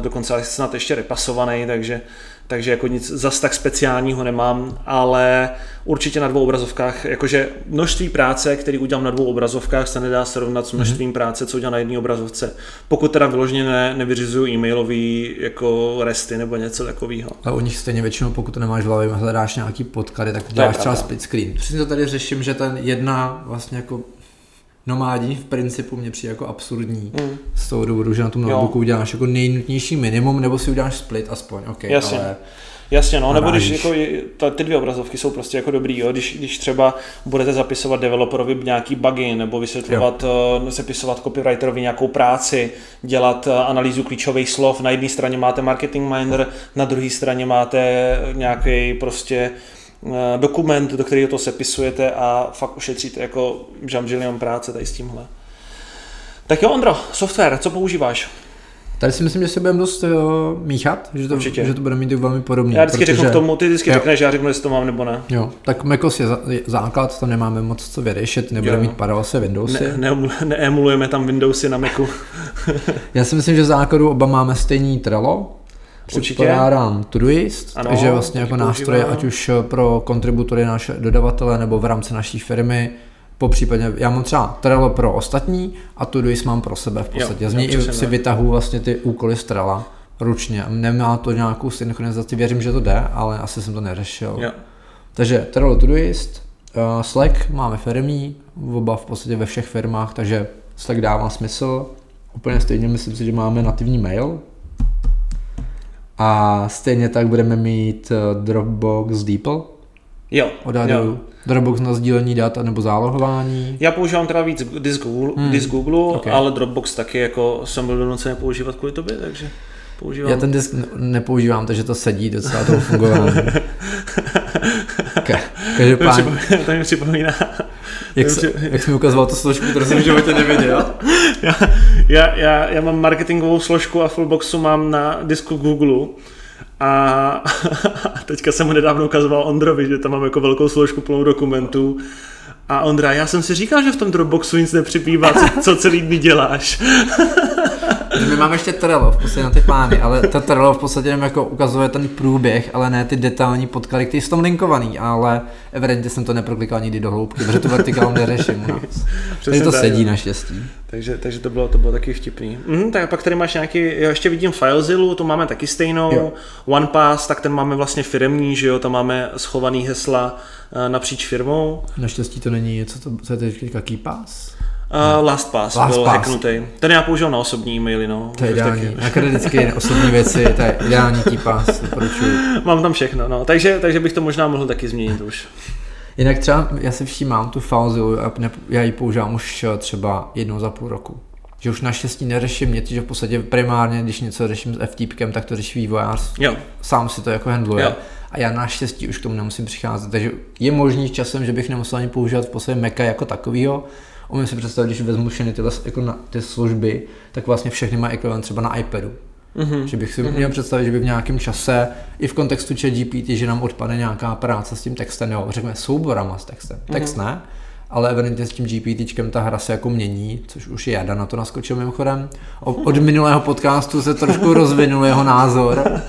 Speaker 1: Dokonce snad ještě repasovaný, takže takže jako nic zas tak speciálního nemám, ale určitě na dvou obrazovkách, jakože množství práce, který udělám na dvou obrazovkách, se nedá srovnat s množstvím mm-hmm. práce, co udělám na jedné obrazovce. Pokud teda vyloženě ne, nevyřizuju e-mailový jako resty nebo něco takového.
Speaker 2: A u nich stejně většinou, pokud to nemáš v hlavě, hledáš nějaký podklady, tak děláš třeba split screen. Přesně to tady řeším, že ten jedna vlastně jako nomádí v principu mě přijde jako absurdní mm. z toho důvodu, že na tom notebooku uděláš jako nejnutnější minimum, nebo si uděláš split aspoň, ok,
Speaker 1: Jasně.
Speaker 2: ale
Speaker 1: Jasně, no, nebo když jako, ta, ty dvě obrazovky jsou prostě jako dobrý, jo? Když, když třeba budete zapisovat developerovi nějaký bugy, nebo vysvětlovat, jo. uh, sepisovat copywriterovi nějakou práci, dělat uh, analýzu klíčových slov, na jedné straně máte marketing miner, na druhé straně máte nějaký prostě Eh, dokument, do kterého to sepisujete a fakt ušetříte jako žamžilion práce tady s tímhle. Tak jo, Ondro, software, co používáš?
Speaker 2: Tady si myslím, že se budeme dost uh, míchat, že to, Určitě. že to bude mít velmi podobný.
Speaker 1: Já vždycky protože... řeknu k tomu, ty vždycky jo. řekneš, já řeknu, jestli to mám nebo ne.
Speaker 2: Jo, tak macOS je, za, je základ, tam nemáme moc co vyřešit, nebude jo. mít paralelse Windowsy.
Speaker 1: Ne, ne, neemulujeme tam Windowsy na Macu. [laughs]
Speaker 2: já si myslím, že v základu oba máme stejný Trello, Předpokládám Todoist, ano, takže vlastně jako nástroje, ať už pro kontributory naše dodavatele nebo v rámci naší firmy, po případě, já mám třeba Trello pro ostatní a Todoist mám pro sebe v podstatě. Jo, Z něj si vytahu vlastně ty úkoly z Trella ručně. Nemá to nějakou synchronizaci, věřím, že to jde, ale asi jsem to neřešil. Jo. Takže Trello Todoist, uh, Slack máme firmní, oba v podstatě ve všech firmách, takže Slack dává smysl. Úplně stejně myslím si, že máme nativní mail. A stejně tak budeme mít eh, Dropbox Deeple.
Speaker 1: Jo.
Speaker 2: Odhaduju. Jo. Dropbox na sdílení dat nebo zálohování.
Speaker 1: Já používám teda víc disk Google, hmm. disk Google okay. ale Dropbox taky jako jsem byl donucen používat kvůli tobě, takže používám.
Speaker 2: Já ten disk nepoužívám, takže to sedí docela toho fungování. [laughs]
Speaker 1: Každopádně. [laughs] To mi připomíná.
Speaker 2: Jak, se, jak jsi mi ukazoval tu složku, kterou jsem v životě neviděl? [laughs]
Speaker 1: já, já, já, já mám marketingovou složku a Fullboxu mám na disku Google a [laughs] teďka jsem mu nedávno ukazoval Ondrovi, že tam mám jako velkou složku plnou dokumentů a Ondra, já jsem si říkal, že v tom Dropboxu nic nepřipívá, co, co celý dny děláš.
Speaker 2: My máme ještě Trello v podstatě na ty plány, ale to Trello v podstatě jenom jako ukazuje ten průběh, ale ne ty detailní podklady, které jsou tam linkovaný, ale evidentně jsem to neproklikal nikdy do hloubky, protože tu vertikálu neřeším u nás. [laughs] Takže to sedí naštěstí.
Speaker 1: Takže, takže to, bylo, to bylo taky vtipný. Mm, tak pak tady máš nějaký, já ještě vidím FileZilla, to máme taky stejnou, jo. OnePass, tak ten máme vlastně firemní, že jo, tam máme schovaný hesla uh, napříč firmou.
Speaker 2: Naštěstí to není, co to, co je teďka KeyPass?
Speaker 1: Uh, LastPass Last byl hacknutý. Ten já použil na osobní e-maily, no.
Speaker 2: To je ideální. Na vždycky osobní věci, to je ideální KeyPass, doporučuji. [laughs]
Speaker 1: Mám tam všechno, no. Takže, takže bych to možná mohl taky změnit už.
Speaker 2: Jinak třeba, já si všímám tu fázu, já ji používám už eh, třeba jednou za půl roku. Že už naštěstí neřeším něco, že v podstatě primárně, když něco řeším s FTPkem, tak to řeší vývojář. Jo. Sám si to jako handluje. Jo. A já naštěstí už k tomu nemusím přicházet. Takže je možný časem, že bych nemusel ani používat v podstatě Maca jako takovýho, umím si představit, když vezmu všechny tyhle jako na, ty služby, tak vlastně všechny má ekvivalent třeba na iPadu. Mm-hmm. Že bych si mm-hmm. měl představit, že by v nějakém čase, i v kontextu chat GPT, že nám odpadne nějaká práce s tím textem, jo, řekněme souborama s textem. Mm-hmm. Text ne, ale evidentně s tím GPTčkem ta hra se jako mění, což už je Jada na to naskočil mimochodem. Od minulého podcastu se trošku rozvinul jeho názor,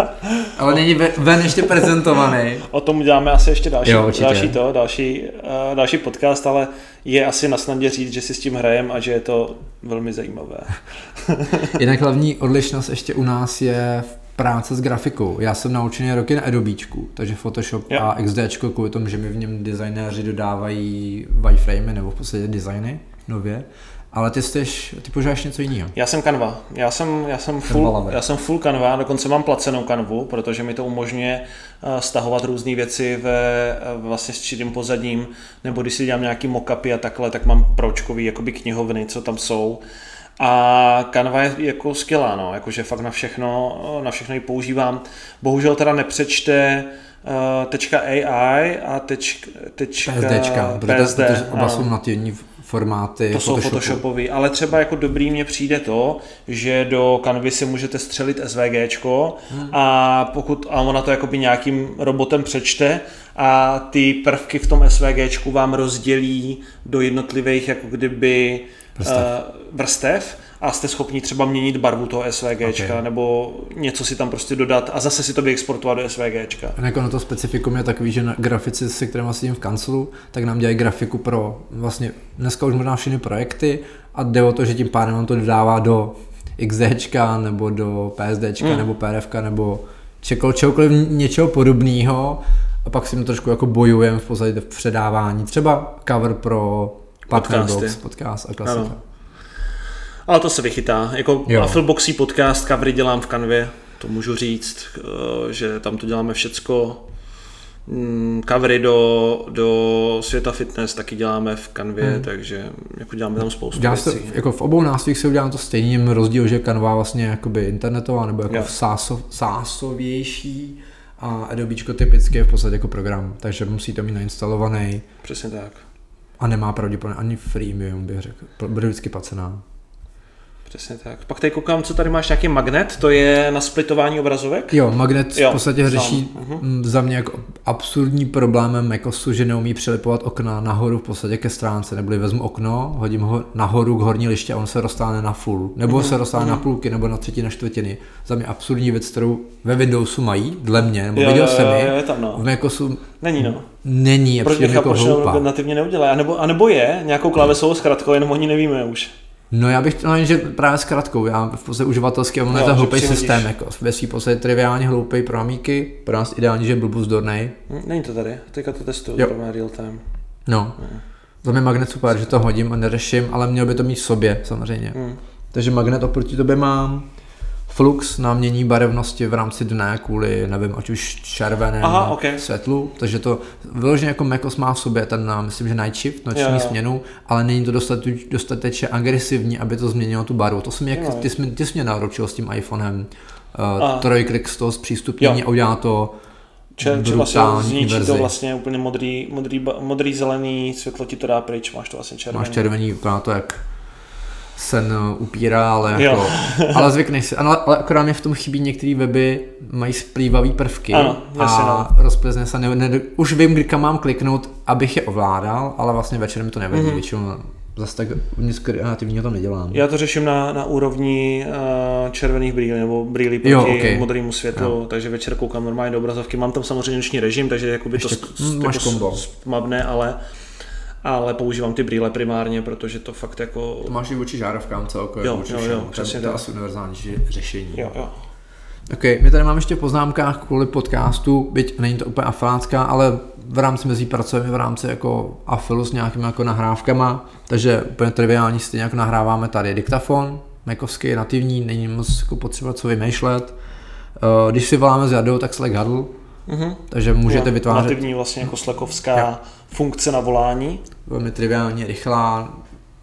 Speaker 2: ale není ven ještě prezentovaný.
Speaker 1: O tom uděláme asi ještě další, jo, další to, další, uh, další podcast, ale je asi na snadě říct, že si s tím hrajem a že je to velmi zajímavé.
Speaker 2: Jinak hlavní odlišnost ještě u nás je v práce s grafikou. Já jsem naučený roky na Adobečku, takže Photoshop jo. a XD kvůli tomu, že mi v něm designéři dodávají wireframey nebo v podstatě designy nově. Ale ty jsi, ty používáš něco jiného.
Speaker 1: Já jsem Canva. Já jsem, já jsem, full, já jsem full Canva, dokonce mám placenou Canvu, protože mi to umožňuje eh, stahovat různé věci ve, eh, vlastně s čirým pozadím, nebo když si dělám nějaký mockupy a takhle, tak mám pročkový jakoby knihovny, co tam jsou. A Canva je jako skvělá, no, jakože fakt na všechno, na všechno ji používám. Bohužel teda nepřečte uh, tečka AI a tečka, tečka
Speaker 2: PSDčka, PSD, protože oba jsou nativní formáty
Speaker 1: To jsou Photoshopový, ale třeba jako dobrý mně přijde to, že do Canvy si můžete střelit SVGčko hmm. a pokud a ona to jakoby nějakým robotem přečte a ty prvky v tom SVGčku vám rozdělí do jednotlivých jako kdyby vrstev, uh, vrstev a jste schopni třeba měnit barvu toho SVG okay. nebo něco si tam prostě dodat a zase si to vyexportovat do SVG.
Speaker 2: A jako na to specifikum je takový, že grafici, se kterými sedím v kanclu, tak nám dělají grafiku pro vlastně dneska už možná všechny projekty a jde o to, že tím pádem nám to dodává do XD nebo do PSD mm. nebo PDF nebo čehokoliv něčeho podobného a pak si to trošku jako bojujeme v podstatě v předávání. Třeba cover pro Podcasty. podcast a klasika. Ano.
Speaker 1: Ale to se vychytá. Jako Affleboxí podcast, covery dělám v kanvě, to můžu říct, eh, že tam to děláme všecko. Mm, covery do, do světa fitness taky děláme v kanvě, hmm. takže jako děláme tam spoustu Dělá věcí.
Speaker 2: To, jako v obou nástrojích se udělám to stejným rozdíl, že kanva vlastně jakoby internetová nebo jako sáso, sásovější a Adobečko typicky je v podstatě jako program, takže musí to mít nainstalovaný.
Speaker 1: Přesně tak.
Speaker 2: A nemá pravděpodobně ani freemium, bych řekl. Bude vždycky placená.
Speaker 1: Přesně tak. Pak tady koukám, co tady máš, nějaký magnet, to je na splitování obrazovek?
Speaker 2: Jo, magnet
Speaker 1: Jo,
Speaker 2: v podstatě řeší
Speaker 1: sám, mhm.
Speaker 2: mm, za mě jako absurdní problémem Macosu, že neumí přelipovat okna nahoru v podstatě ke stránce, neboli vezmu okno, hodím ho nahoru k horní liště a on se dostane na full, nebo
Speaker 1: Mhm,
Speaker 2: se dostane na půlky, nebo na třetí, na čtvrtiny. Za mě absurdní věc, kterou ve Windowsu mají, dle mě, nebo
Speaker 1: Jo,
Speaker 2: viděl
Speaker 1: jo,
Speaker 2: jsem
Speaker 1: jo, jo, je tam, no.
Speaker 2: v Macosu
Speaker 1: Není, no.
Speaker 2: není, a
Speaker 1: Proč nechápu,
Speaker 2: jako
Speaker 1: proč nativně neudělají? A nebo, a nebo je nějakou klávesovou zkratkou, jenom oni nevíme už.
Speaker 2: No já bych, no jenže právě s kratkou, já v podstatě uživatelsky, ono je to
Speaker 1: že
Speaker 2: hloupý systém, jako ve svý podstatě triviálně hloupý pro amíky, pro nás ideální, že je blbůzdornej,
Speaker 1: Hm, Není to tady, teďka to testuju, zrovna real time.
Speaker 2: No. Za mě magnet super, že to hodím a neřeším, ale měl by to mít v sobě samozřejmě.
Speaker 1: Hm.
Speaker 2: Takže magnet oproti tobě mám flux na mění barevnosti v rámci dne kvůli, nevím, ať už červeném
Speaker 1: Aha, ok.
Speaker 2: světlu, takže to vyloženě jako Macos má v sobě ten, eh, myslím, že night shift, noční
Speaker 1: Jo, jo.
Speaker 2: směnu, ale není to dostateč, dostatečně agresivní, aby to změnilo tu barvu. To jsem jak,
Speaker 1: Jo.
Speaker 2: ty, jsi, ty jsi mě naručil s tím iPhonem, uh, trojklik z toho zpřístupnění a udělá to
Speaker 1: Če, če vlastně zničí
Speaker 2: verzi.
Speaker 1: to vlastně úplně modrý, modrý, modrý, zelený, světlo ti to dá pryč, máš to vlastně červený.
Speaker 2: Máš červený, vypadá to jak sen upírá, ale
Speaker 1: Jo.
Speaker 2: jako, ale zvykneš si. Ale, ale akorát mě v tom chybí některé weby, mají splývavý prvky
Speaker 1: Ano, jasně,
Speaker 2: a rozplizne se. Ne, ne, už vím, kdy kam mám kliknout, abych je ovládal, ale vlastně večer mi to nevadí,
Speaker 1: Mhm.
Speaker 2: mm-hmm. většinou zase tak nic kreativního tam nedělám.
Speaker 1: Já to řeším na, na úrovni uh, červených brýlí nebo brýlí proti
Speaker 2: Jo,
Speaker 1: jo,
Speaker 2: ok.
Speaker 1: okay. modrému světlu, takže večer koukám normálně do obrazovky. Mám tam samozřejmě noční režim, takže jakoby
Speaker 2: Ještě
Speaker 1: to
Speaker 2: mm, máš kombo.
Speaker 1: smabne, ale, ale používám ty brýle primárně, protože to fakt jako...
Speaker 2: To máš i vůči žárovkám celkově.
Speaker 1: Jo,
Speaker 2: vůči
Speaker 1: jo, jo,
Speaker 2: To je-
Speaker 1: přesně
Speaker 2: to je asi univerzální řešení.
Speaker 1: Jo, jo.
Speaker 2: Ok, my tady máme ještě v poznámkách kvůli podcastu, byť není to úplně afilácká, ale v rámci mezí pracujeme v rámci jako afilu s nějakými jako nahrávkama, takže úplně triviální stejně jako nahráváme tady diktafon, Macovský, nativní, není moc jako potřeba co vymýšlet. Eh, Když si voláme s Jadou, tak Slack Huddle,
Speaker 1: Mhm.
Speaker 2: takže můžete
Speaker 1: Jo,
Speaker 2: vytvářet
Speaker 1: Nativní vlastně jako slekovská funkce na volání.
Speaker 2: velmi triviálně, rychlá,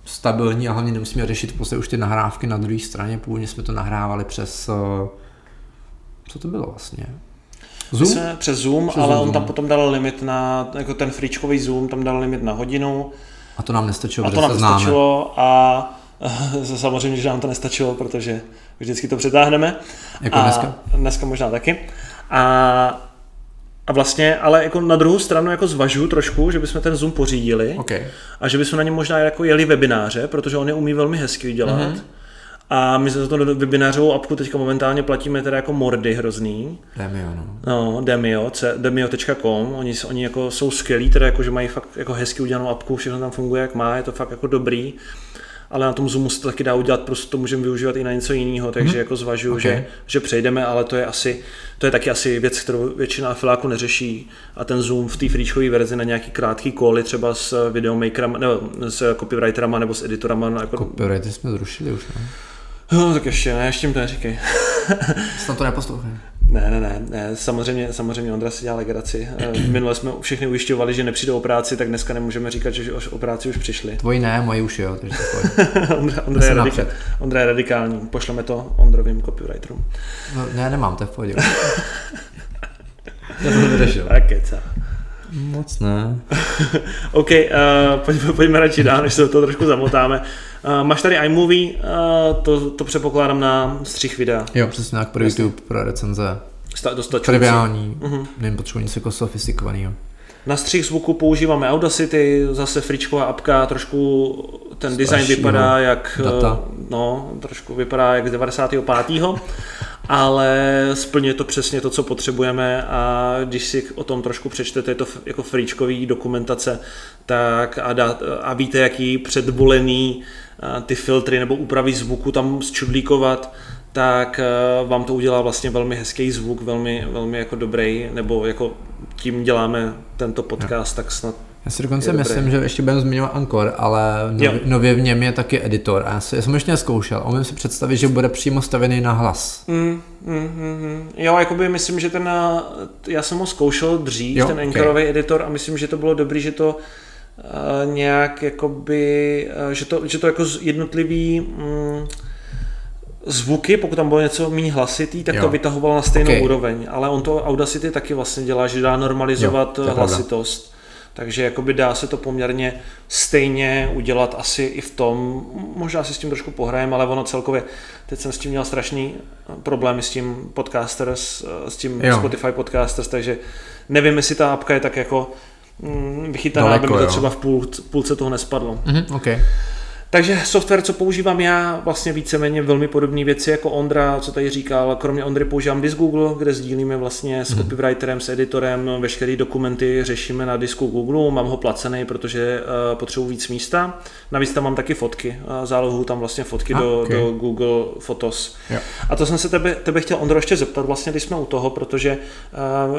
Speaker 2: stabilní a hlavně nemusíme řešit v podstatě už ty nahrávky na druhé straně. Původně jsme to nahrávali přes, eh, co to bylo vlastně? Zoom?
Speaker 1: jsme přes Zoom,
Speaker 2: Přes
Speaker 1: ale
Speaker 2: Zoom,
Speaker 1: on tam
Speaker 2: no.
Speaker 1: potom dal limit na, jako ten fričkový Zoom, tam dal limit na hodinu
Speaker 2: A to nám nestačilo,
Speaker 1: a to nám nestačilo a [laughs] samozřejmě, že nám to nestačilo, protože vždycky to přetáhneme.
Speaker 2: Jako
Speaker 1: a
Speaker 2: dneska?
Speaker 1: Dneska možná taky. A, a vlastně, ale jako na druhou stranu jako zvažuju trošku, že bychom ten Zoom pořídili
Speaker 2: OK.
Speaker 1: a že bychom na něm možná jako jeli webináře, protože on je umí velmi hezky dělat.
Speaker 2: Mhm.
Speaker 1: Mm-hmm. A my za to webinářovou apku teďka momentálně platíme teda jako mordy hrozný.
Speaker 2: Demio, no.
Speaker 1: No, Demio, c- demio.com, oni, oni jako jsou skvělí, teda jako, že mají fakt jako hezky udělanou apku, všechno tam funguje jak má, je to fakt jako dobrý, ale na tom Zoomu se to taky dá udělat, prostě to můžeme využívat i na něco jiného, takže mm-hmm. jako zvažuju,
Speaker 2: Ok.
Speaker 1: okay. že, že přejdeme, ale to je asi, to je taky asi věc, kterou většina afiláků neřeší a ten Zoom v té freečkové verzi na nějaký krátký koly, třeba s videomakerama, nebo s copywriterama nebo s editorama, no, jako,
Speaker 2: Copyrighty jsme zrušili už, ne?
Speaker 1: no, tak ještě ne, ještě jim to neříkej.
Speaker 2: Tam to neposlouchej.
Speaker 1: Ne, ne, ne, ne, samozřejmě, samozřejmě Ondra si dělá legraci. Eh, Minule jsme všechny ujišťovali, že nepřijdou o práci, tak dneska nemůžeme říkat, že už o práci už přišli.
Speaker 2: Tvoji ne, moji už jo, takže. [laughs]
Speaker 1: Ondra, Ondra, je
Speaker 2: jsem napřed.
Speaker 1: Ondra je radikální, pošleme to Ondrovým copywriterům.
Speaker 2: No, ne, nemám, to je v pohodě. [laughs] Já to vyřešil.
Speaker 1: Tak keca.
Speaker 2: Moc ne. [laughs]
Speaker 1: OK, uh, pojďme, pojďme radši dál, než se toho trošku zamotáme. Uh, máš tady iMovie, uh, to, to předpokládám na střih videa.
Speaker 2: Jo, přesně tak pro YouTube, pro recenze.
Speaker 1: Sta- Dostačující.
Speaker 2: Triviální,
Speaker 1: Mhm.
Speaker 2: nevím, potřebuji něco jako sofistikovaného.
Speaker 1: Na střih zvuku používáme Audacity, zase fričková apka, trošku ten design
Speaker 2: Staršího
Speaker 1: vypadá jak,
Speaker 2: data.
Speaker 1: eh, no, trošku vypadá jak z 95. ale splňuje to přesně to, co potřebujeme a když si o tom trošku přečtete, je to jako fričkový dokumentace, tak a, dá, a víte, jaký předvolený eh, ty filtry nebo úpravy zvuku tam zčudlíkovat, tak eh, vám to udělá vlastně velmi hezký zvuk, velmi, velmi jako dobrý, nebo jako tím děláme tento podcast, tak snad
Speaker 2: Já si dokonce
Speaker 1: Je
Speaker 2: myslím, že ještě budeme zmiňovat Anchor, ale nově, nově v něm je taky editor. A já, si, já jsem ještě neskoušel. A umím si představit, že bude přímo stavený na hlas.
Speaker 1: Mm, mm, mm, mm. Jo, jakoby myslím, že ten, eh, já jsem ho zkoušel dřív,
Speaker 2: Jo,
Speaker 1: ten
Speaker 2: ok.
Speaker 1: Anchorový editor a myslím, že to bylo dobrý, že to uh, nějak jakoby, uh, že to, že to jako jednotlivý mm, zvuky, pokud tam bylo něco méně hlasitý, tak
Speaker 2: Jo.
Speaker 1: to vytahoval na stejnou
Speaker 2: Ok.
Speaker 1: úroveň, ale on to Audacity taky vlastně dělá, že dá normalizovat
Speaker 2: Jo,
Speaker 1: hlasitost. Takže jakoby dá se to poměrně stejně udělat asi i v tom, možná si s tím trošku pohrajem, ale ono celkově, teď jsem s tím měl strašný problémy s tím podcasters, s tím jo. Spotify podcasters, takže nevím, jestli ta apka je tak jako mm, vychytaná, aby mi to třeba v půl, půlce toho nespadlo.
Speaker 2: Mm-hmm, okay.
Speaker 1: Takže software, co používám já, vlastně víceméně velmi podobné věci jako Ondra, co tady říkal. Kromě Ondry používám disk Google, kde sdílíme vlastně s mhm. copywriterem, s editorem, veškeré dokumenty řešíme na disku Google. Mám ho placený, protože uh, potřebuji víc místa. Navíc tam mám taky fotky. Uh, zálohu tam vlastně fotky ah, do, okay. do Google Photos.
Speaker 2: Jo.
Speaker 1: A to jsem se tebe, tebe chtěl, Ondro, ještě zeptat, vlastně, když jsme u toho, protože uh,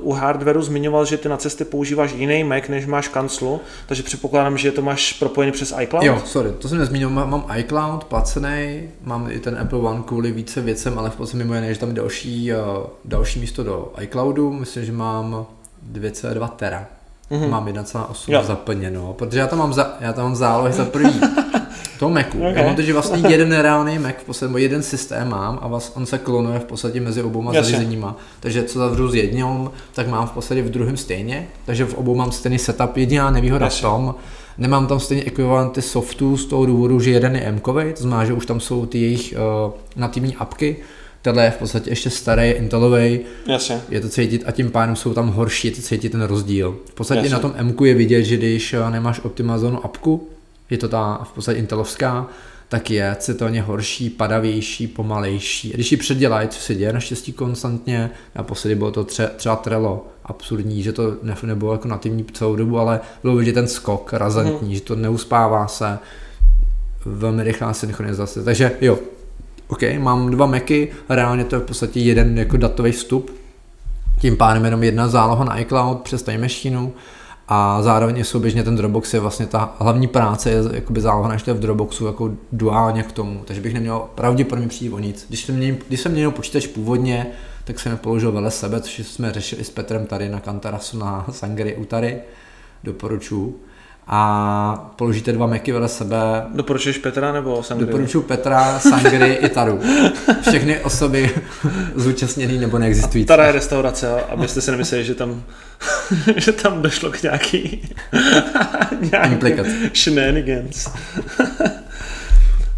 Speaker 1: uh, u hardwareu zmiňoval, že ty na cesty používáš jiný Mac, než máš kanclu, takže předpokládám, že to máš propojený přes iCloud.
Speaker 2: Jo, sorry, to jsem nezmínil, mám, mám iCloud placený, mám i ten Apple One kvůli více věcem, ale v podstatě mimo jiné, že tam další, uh, další místo do iCloudu, myslím, že mám 2,2 tera. Mm-hmm. Mám 1,8 zaplněno, protože já tam mám, za, já tam mám zálohy za první. [laughs] toho Macu. Okay. Já mám teď vlastně jeden reálný Mac, v podstatě jeden systém mám a vlastně on se klonuje v podstatě mezi obouma zařízeníma. Takže co zavřu s jedním, tak mám v podstatě v druhém stejně. Takže v obou mám stejný setup. Jediná nevýhoda Jasně. v tom, Nemám tam stejně ekvivalenty softů z toho důvodu, že jeden je m to znamená, že už tam jsou ty jejich uh, nativní apky, Tenhle je v podstatě ještě starý, Intelový.
Speaker 1: Jasně.
Speaker 2: Je to cítit a tím pádem jsou tam horší, je to cítit ten rozdíl. V podstatě Jasně. na tom M je vidět, že když eh, nemáš optimalizovanou apku, je to ta v podstatě Intelovská, tak je citelně horší, padavější, pomalejší. Když ji předělají, co se děje naštěstí konstantně, naposledy bylo to tře- třeba Trello, absurdní, že to ne, nebylo jako nativní celou dobu, ale bylo vidět ten skok razantní, mm. že to neuspává se, velmi rychlá synchronizace. Takže jo, OK, mám dva Macy, reálně to je v podstatě jeden jako datový vstup, tím pádem jenom jedna záloha na iCloud přes Time Machine a zároveň souběžně ten Dropbox je vlastně ta hlavní práce je jakoby záloha ještě v Dropboxu jako duálně k tomu, takže bych neměl pravděpodobně přijít o nic. Když jsem měl, když jsem měl počítač původně, tak jsem položil vedle sebe, což jsme řešili s Petrem tady na Kantarasu na Sangeri Utary, doporučuji a položíte dva meky vedle sebe.
Speaker 1: Doporučuješ Petra nebo Sangry?
Speaker 2: Doporučuji Petra, Sangry [laughs] i Taru. Všechny osoby [laughs] zúčastněné nebo neexistující.
Speaker 1: Tara je restaurace, abyste si nemysleli, že tam, [laughs] že tam došlo k nějaký, [laughs] nějaký shenanigans. [laughs]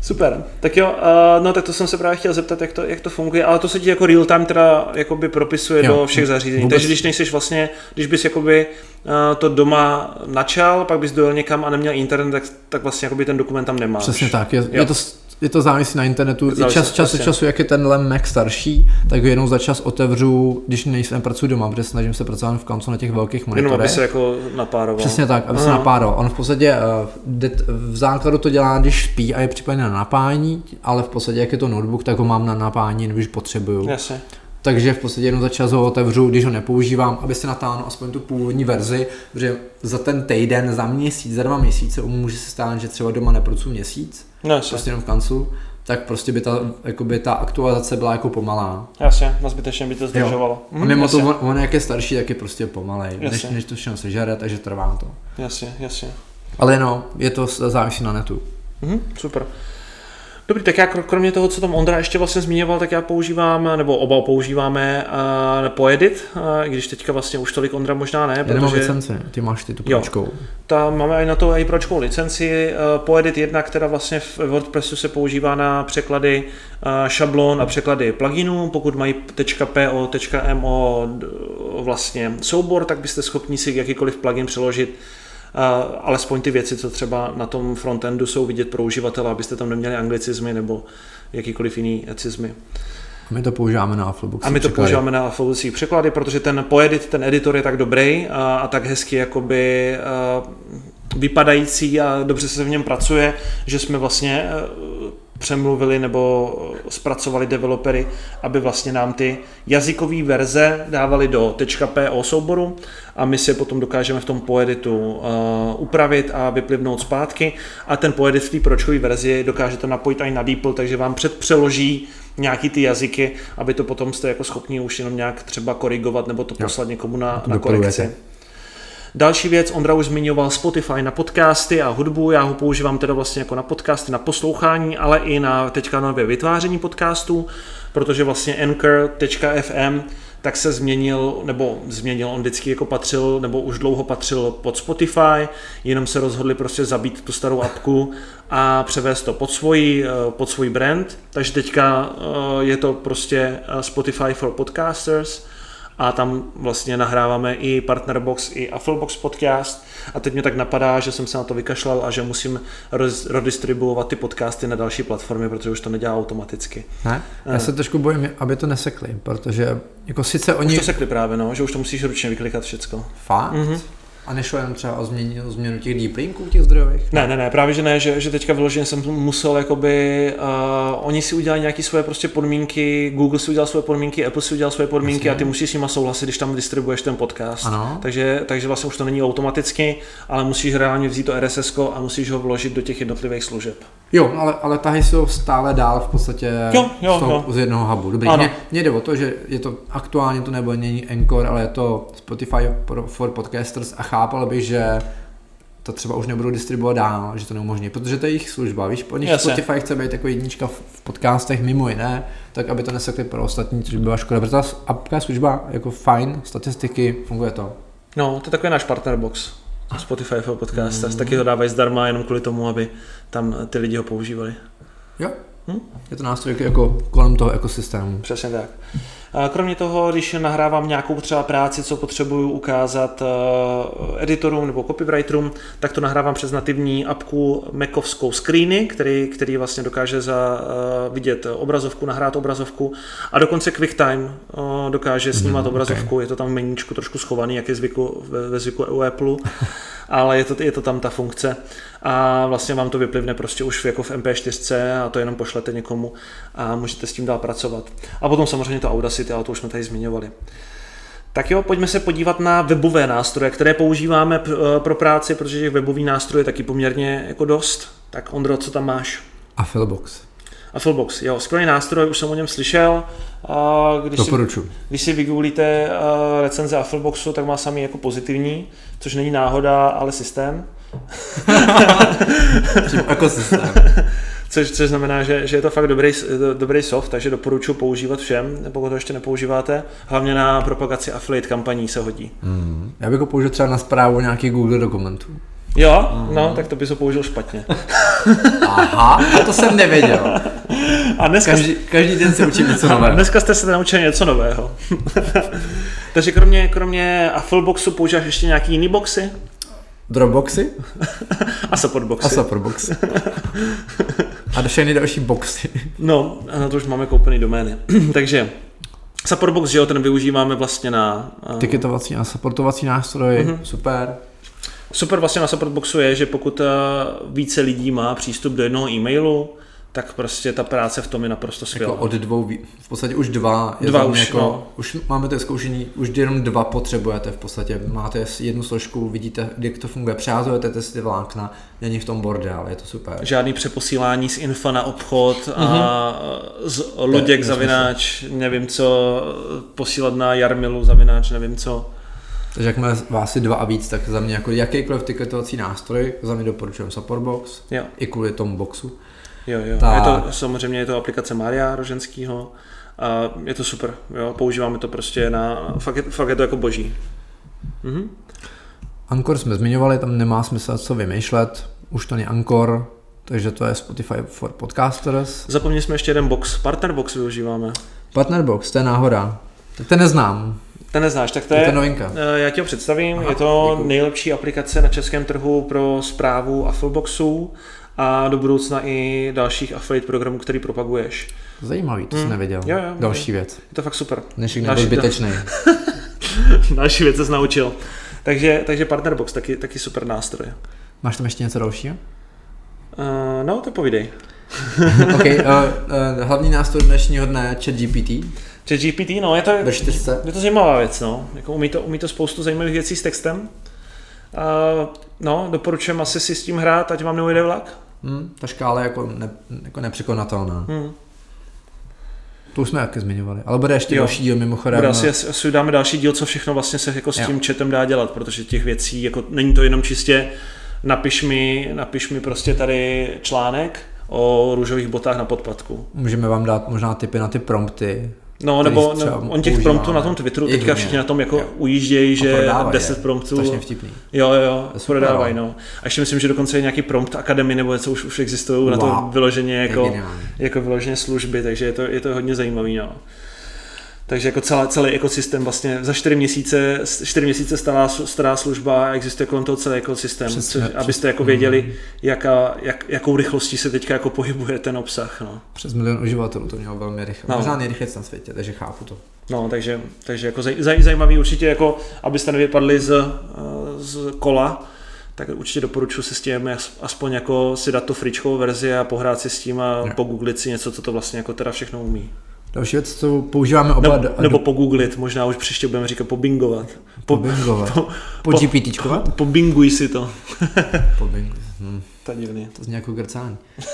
Speaker 1: Super, tak jo, uh, no tak to jsem se právě chtěl zeptat, jak to, jak to funguje, ale to se ti jako real time teda jakoby propisuje jo, do všech zařízení, vůbec... takže když nejsi vlastně, když bys jakoby uh, to doma načal, pak bys dojel někam a neměl internet, tak, tak vlastně jakoby ten dokument tam nemáš.
Speaker 2: Přesně tak, je, je to je to závisí na internetu. Závisí, čas, čas od času, jak je tenhle Mac starší, tak ho jenom za čas otevřu, když nejsem pracuji doma, protože snažím se pracovat v kanclu na těch velkých monitorech.
Speaker 1: Jenom aby se jako napároval.
Speaker 2: Přesně tak, aby Aha. se napároval. On v podstatě eh, v základu to dělá, když spí a je připojený na napájení, ale v podstatě, jak je to notebook, tak ho mám na napájení, když potřebuju.
Speaker 1: Jasně
Speaker 2: takže v podstatě jenom za čas ho otevřu, když ho nepoužívám, aby se natáhnu aspoň tu původní verzi, protože za ten týden, za měsíc, za dva měsíce může se stát, že třeba doma nepracuji měsíc,
Speaker 1: no,
Speaker 2: prostě jenom v kanclu, tak prostě by ta, jakoby ta aktualizace byla jako pomalá.
Speaker 1: Jasně, na zbytečně by to zdržovalo.
Speaker 2: Hm, a mimo jasně. to, on, on, jak je starší, tak je prostě pomalej, než, než to všechno sežere, takže trvá to.
Speaker 1: Jasně, jasně.
Speaker 2: Ale no, je to závisí na netu.
Speaker 1: Mhm, super. Dobrý, tak já kromě toho, co tam Ondra ještě vlastně zmiňoval, tak já používám, nebo oba používáme uh, Poedit, uh, i když teďka vlastně už tolik Ondra možná ne.
Speaker 2: Já protože... licenci, ty máš ty tu pročkou.
Speaker 1: Tam máme i na to i pročkou licenci. Uh, Poedit 1, která vlastně v WordPressu se používá na překlady uh, šablon a překlady pluginů. Pokud mají .po, .mo vlastně soubor, tak byste schopni si jakýkoliv plugin přeložit alespoň ty věci, co třeba na tom frontendu jsou vidět pro uživatele, abyste tam neměli anglicizmy nebo jakýkoliv jiný cizmy.
Speaker 2: A my to používáme na Affleboxy
Speaker 1: A my to překlady. používáme na Affleboxy překlady, protože ten poedit, ten editor je tak dobrý a, a tak hezky jakoby a, vypadající a dobře se v něm pracuje, že jsme vlastně přemluvili nebo zpracovali developery, aby vlastně nám ty jazykové verze dávali do .po souboru a my si je potom dokážeme v tom poeditu uh, upravit a vyplivnout zpátky. A ten poedit v té pročkové verzi dokážete napojit i na DeepL, takže vám předpřeloží nějaký ty jazyky, aby to potom jste jako schopni už jenom nějak třeba korigovat nebo to poslat někomu na, na korekci. Další věc, Ondra už zmiňoval Spotify na podcasty a hudbu, já ho používám teda vlastně jako na podcasty, na poslouchání, ale i na teďka nově vytváření podcastů, protože vlastně Anchor.fm tak se změnil, nebo změnil, on vždycky jako patřil, nebo už dlouho patřil pod Spotify, jenom se rozhodli prostě zabít tu starou apku a převést to pod svůj, eh, pod svůj brand, takže teďka eh, je to prostě eh, Spotify for Podcasters, a tam vlastně nahráváme i Partnerbox, i Afflebox podcast a teď mě tak napadá, že jsem se na to vykašlal a že musím redistribuovat ty podcasty na další platformy, protože už to nedělá automaticky.
Speaker 2: Ne? Já se trošku bojím, aby to nesekli, protože jako sice oni...
Speaker 1: Už to sekli právě, no, že už to musíš ručně vyklikat všecko.
Speaker 2: Fakt? Mm-hmm. A nešlo jenom třeba o změnu, o změnu těch deep linků, těch zdrojových?
Speaker 1: Ne, ne, ne, právě že ne, že, že teďka vyloženě jsem musel, jakoby, uh, oni si udělali nějaké svoje prostě podmínky, Google si udělal svoje podmínky, Apple si udělal svoje podmínky Jasně. a ty musíš s nima souhlasit, když tam distribuješ ten podcast.
Speaker 2: Ano.
Speaker 1: Takže, takže vlastně už to není automaticky, ale musíš reálně vzít to RSS a musíš ho vložit do těch jednotlivých služeb.
Speaker 2: Jo, ale, ale tahy jsou stále dál v podstatě
Speaker 1: jo, jo,
Speaker 2: z, toho,
Speaker 1: jo.
Speaker 2: z jednoho hubu. Dobrý, ano. Mě, mě jde o to, že je to aktuálně to nebo není Encore, ale je to Spotify for Podcasters a chápal bych, že to třeba už nebudou distribuovat dál, že to neumožní, protože to je jejich služba, víš, po nich Spotify chce být jako jednička v podcastech mimo jiné, tak aby to nesekli pro ostatní, což by byla škoda, protože ta apka služba jako fajn, statistiky, funguje to.
Speaker 1: No, to je takový náš partnerbox. Spotify for podcast, mm. taky ho dávají zdarma jenom kvůli tomu, aby tam ty lidi ho používali.
Speaker 2: Jo, hm? je to nástroj jako kolem toho ekosystému.
Speaker 1: Přesně tak. Kromě toho, když nahrávám nějakou třeba práci, co potřebuju ukázat eh, editorům nebo copywriterům, tak to nahrávám přes nativní apku Macovskou Screeny, který, který vlastně dokáže za, eh, vidět obrazovku, nahrát obrazovku a dokonce QuickTime eh, dokáže snímat mm, obrazovku, okay. je to tam v meníčku trošku schovaný, jak je zvyku, ve, ve zvyku u Apple, [laughs] ale je to, je to tam ta funkce a vlastně vám to vyplivne prostě už jako v MP4 a to jenom pošlete někomu a můžete s tím dál pracovat. A potom samozřejmě to Audacity, ale to už jsme tady zmiňovali. Tak jo, pojďme se podívat na webové nástroje, které používáme eh, pro práci, protože těch webových nástrojů je taky poměrně jako dost. Tak Ondro, co tam máš?
Speaker 2: Affilbox.
Speaker 1: Affilbox, jo, skvělý nástroj, už jsem o něm slyšel.
Speaker 2: Když Doporučuji.
Speaker 1: Si, když si vygooglíte recenze Affilboxu, tak má sami jako pozitivní, což není náhoda, ale systém. [laughs]
Speaker 2: ekosystém. [laughs]
Speaker 1: Což, což znamená, že, že je to fakt dobrý, dobrý soft, takže doporučuji používat všem, pokud to ještě nepoužíváte. Hlavně na propagaci affiliate kampaní se hodí.
Speaker 2: Mm. Já bych ho použil třeba na zprávu nějakých Google dokumentů.
Speaker 1: Jo, mm. no, tak to bys ho použil špatně. [laughs]
Speaker 2: Aha, a to jsem nevěděl. A dneska každý, každý den se učím něco [laughs] nového.
Speaker 1: Dneska jste se naučili něco nového. [laughs] Takže kromě, kromě Affleboxu používáš ještě nějaký jiný boxy?
Speaker 2: Dropboxy? [laughs]
Speaker 1: A supportboxy.
Speaker 2: A supportboxy. [laughs] A všechny další boxy.
Speaker 1: No, na to už máme koupený domény. [clears throat] Takže supportbox, že jo, ten využíváme vlastně na...
Speaker 2: Uh... Tiketovací a supportovací nástroje, uh-huh. super.
Speaker 1: Super vlastně na supportboxu je, že pokud více lidí má přístup do jednoho e-mailu, tak prostě ta práce v tom je naprosto skvělá.
Speaker 2: Jako od dvou, v podstatě už dva.
Speaker 1: Je dva už, jako, no.
Speaker 2: už máme to zkoušení, už jenom dva potřebujete v podstatě. Máte jednu složku, vidíte, jak to funguje, přehazujete testy vlákna, není v tom bordel, je to super.
Speaker 1: Žádný přeposílání z infa na obchod mm-hmm. a mhm. z Luděk zavináč, nevím co, posílat na Jarmilu zavináč, nevím co.
Speaker 2: Takže jakmile vás je dva a víc, tak za mě jako jakýkoliv tiketovací nástroj, za mě doporučuji Supportbox,
Speaker 1: jo.
Speaker 2: i kvůli tomu boxu.
Speaker 1: Jo, jo. Ta... Je to, samozřejmě je to aplikace Maria Roženskýho a je to super. Jo. Používáme to prostě na, fakt je, fakt je to jako boží. Mhm.
Speaker 2: Anchor jsme zmiňovali, tam nemá smysl co vymýšlet, už to není Anchor, takže to je Spotify for Podcasters.
Speaker 1: Zapomněli jsme ještě jeden box, Partner Box využíváme.
Speaker 2: Partner Box, to je náhoda. Tak ten neznám.
Speaker 1: Ten neznáš, tak to je,
Speaker 2: je to novinka.
Speaker 1: Eh, já ti ho představím, Aha, je to děkuji. nejlepší aplikace na českém trhu pro zprávu Affleboxů a do budoucna i dalších affiliate programů, který propaguješ.
Speaker 2: Zajímavý, to hmm. jsem nevěděl.
Speaker 1: Jo, jo,
Speaker 2: Další
Speaker 1: jo.
Speaker 2: věc.
Speaker 1: Je to fakt super.
Speaker 2: Dnešek nebyl zbytečný. [laughs]
Speaker 1: Další věc se naučil. Takže, takže Partnerbox, taky, taky super nástroj.
Speaker 2: Máš tam ještě něco dalšího?
Speaker 1: Uh, no, to povídej. [laughs]
Speaker 2: ok, uh, uh, hlavní nástroj dnešního dne ChatGPT.
Speaker 1: ChatGPT, no, je to, je to zajímavá věc, no. Jako umí, to, umí to spoustu zajímavých věcí s textem. Uh, no, doporučujem asi si s tím hrát, ať vám neujde vlak.
Speaker 2: Hmm, ta škála je jako, ne, jako nepřekonatelná. Hmm. To už jsme jaké zmiňovali. Ale bude ještě jo. další díl mimochodem.
Speaker 1: Bude asi, asi dáme další díl, co všechno vlastně se jako s jo. tím chatem dá dělat, protože těch věcí, jako není to jenom čistě napiš mi, napiš mi prostě tady článek o růžových botách na podpadku.
Speaker 2: Můžeme vám dát možná tipy na ty prompty,
Speaker 1: No, nebo, nebo on těch
Speaker 2: používáme.
Speaker 1: promptů na tom Twitteru
Speaker 2: Je
Speaker 1: teďka
Speaker 2: hodně.
Speaker 1: všichni na tom jako
Speaker 2: Jo.
Speaker 1: ujíždějí, že
Speaker 2: prodávají
Speaker 1: 10
Speaker 2: je.
Speaker 1: promptů.
Speaker 2: Strašně vtipný.
Speaker 1: Jo, jo,
Speaker 2: je super,
Speaker 1: prodávají,
Speaker 2: no.
Speaker 1: no. A ještě myslím, že dokonce je nějaký prompt akademy nebo něco už, už existují na to
Speaker 2: Wow.
Speaker 1: vyloženě jako, jako vyloženě služby, takže je to, je to hodně zajímavý, no. Takže jako celá, celý ekosystém vlastně za 4 měsíce, 4 měsíce stará, stará služba a existuje kolem toho celý ekosystém,
Speaker 2: Přesně,
Speaker 1: což,
Speaker 2: přesně.
Speaker 1: abyste jako věděli, jaká, jak, jakou rychlostí se teďka jako pohybuje ten obsah. No.
Speaker 2: Přes milion uživatelů to mělo velmi rychle.
Speaker 1: No.
Speaker 2: No. Možná nejrychleji na světě, takže chápu to.
Speaker 1: No, takže, takže jako zaj, zaj, zajímavý určitě, jako, abyste nevypadli z, z kola, tak určitě doporučuji se s tím as- aspoň jako si dát tu fričkovou verzi a pohrát si s tím a
Speaker 2: Jo.
Speaker 1: pogooglit si něco, co to vlastně jako teda všechno umí.
Speaker 2: Další věc, co používáme oba...
Speaker 1: Nebo,
Speaker 2: a-
Speaker 1: nebo pogooglit, možná už příště budeme říkat pobingovat. Po,
Speaker 2: pobingovat.
Speaker 1: po-
Speaker 2: Po,
Speaker 1: po-
Speaker 2: GPTčkovat?
Speaker 1: pobinguj si to. [laughs]
Speaker 2: Pobingovat. Hm,
Speaker 1: To je divný.
Speaker 2: to zní jako grcání. [laughs]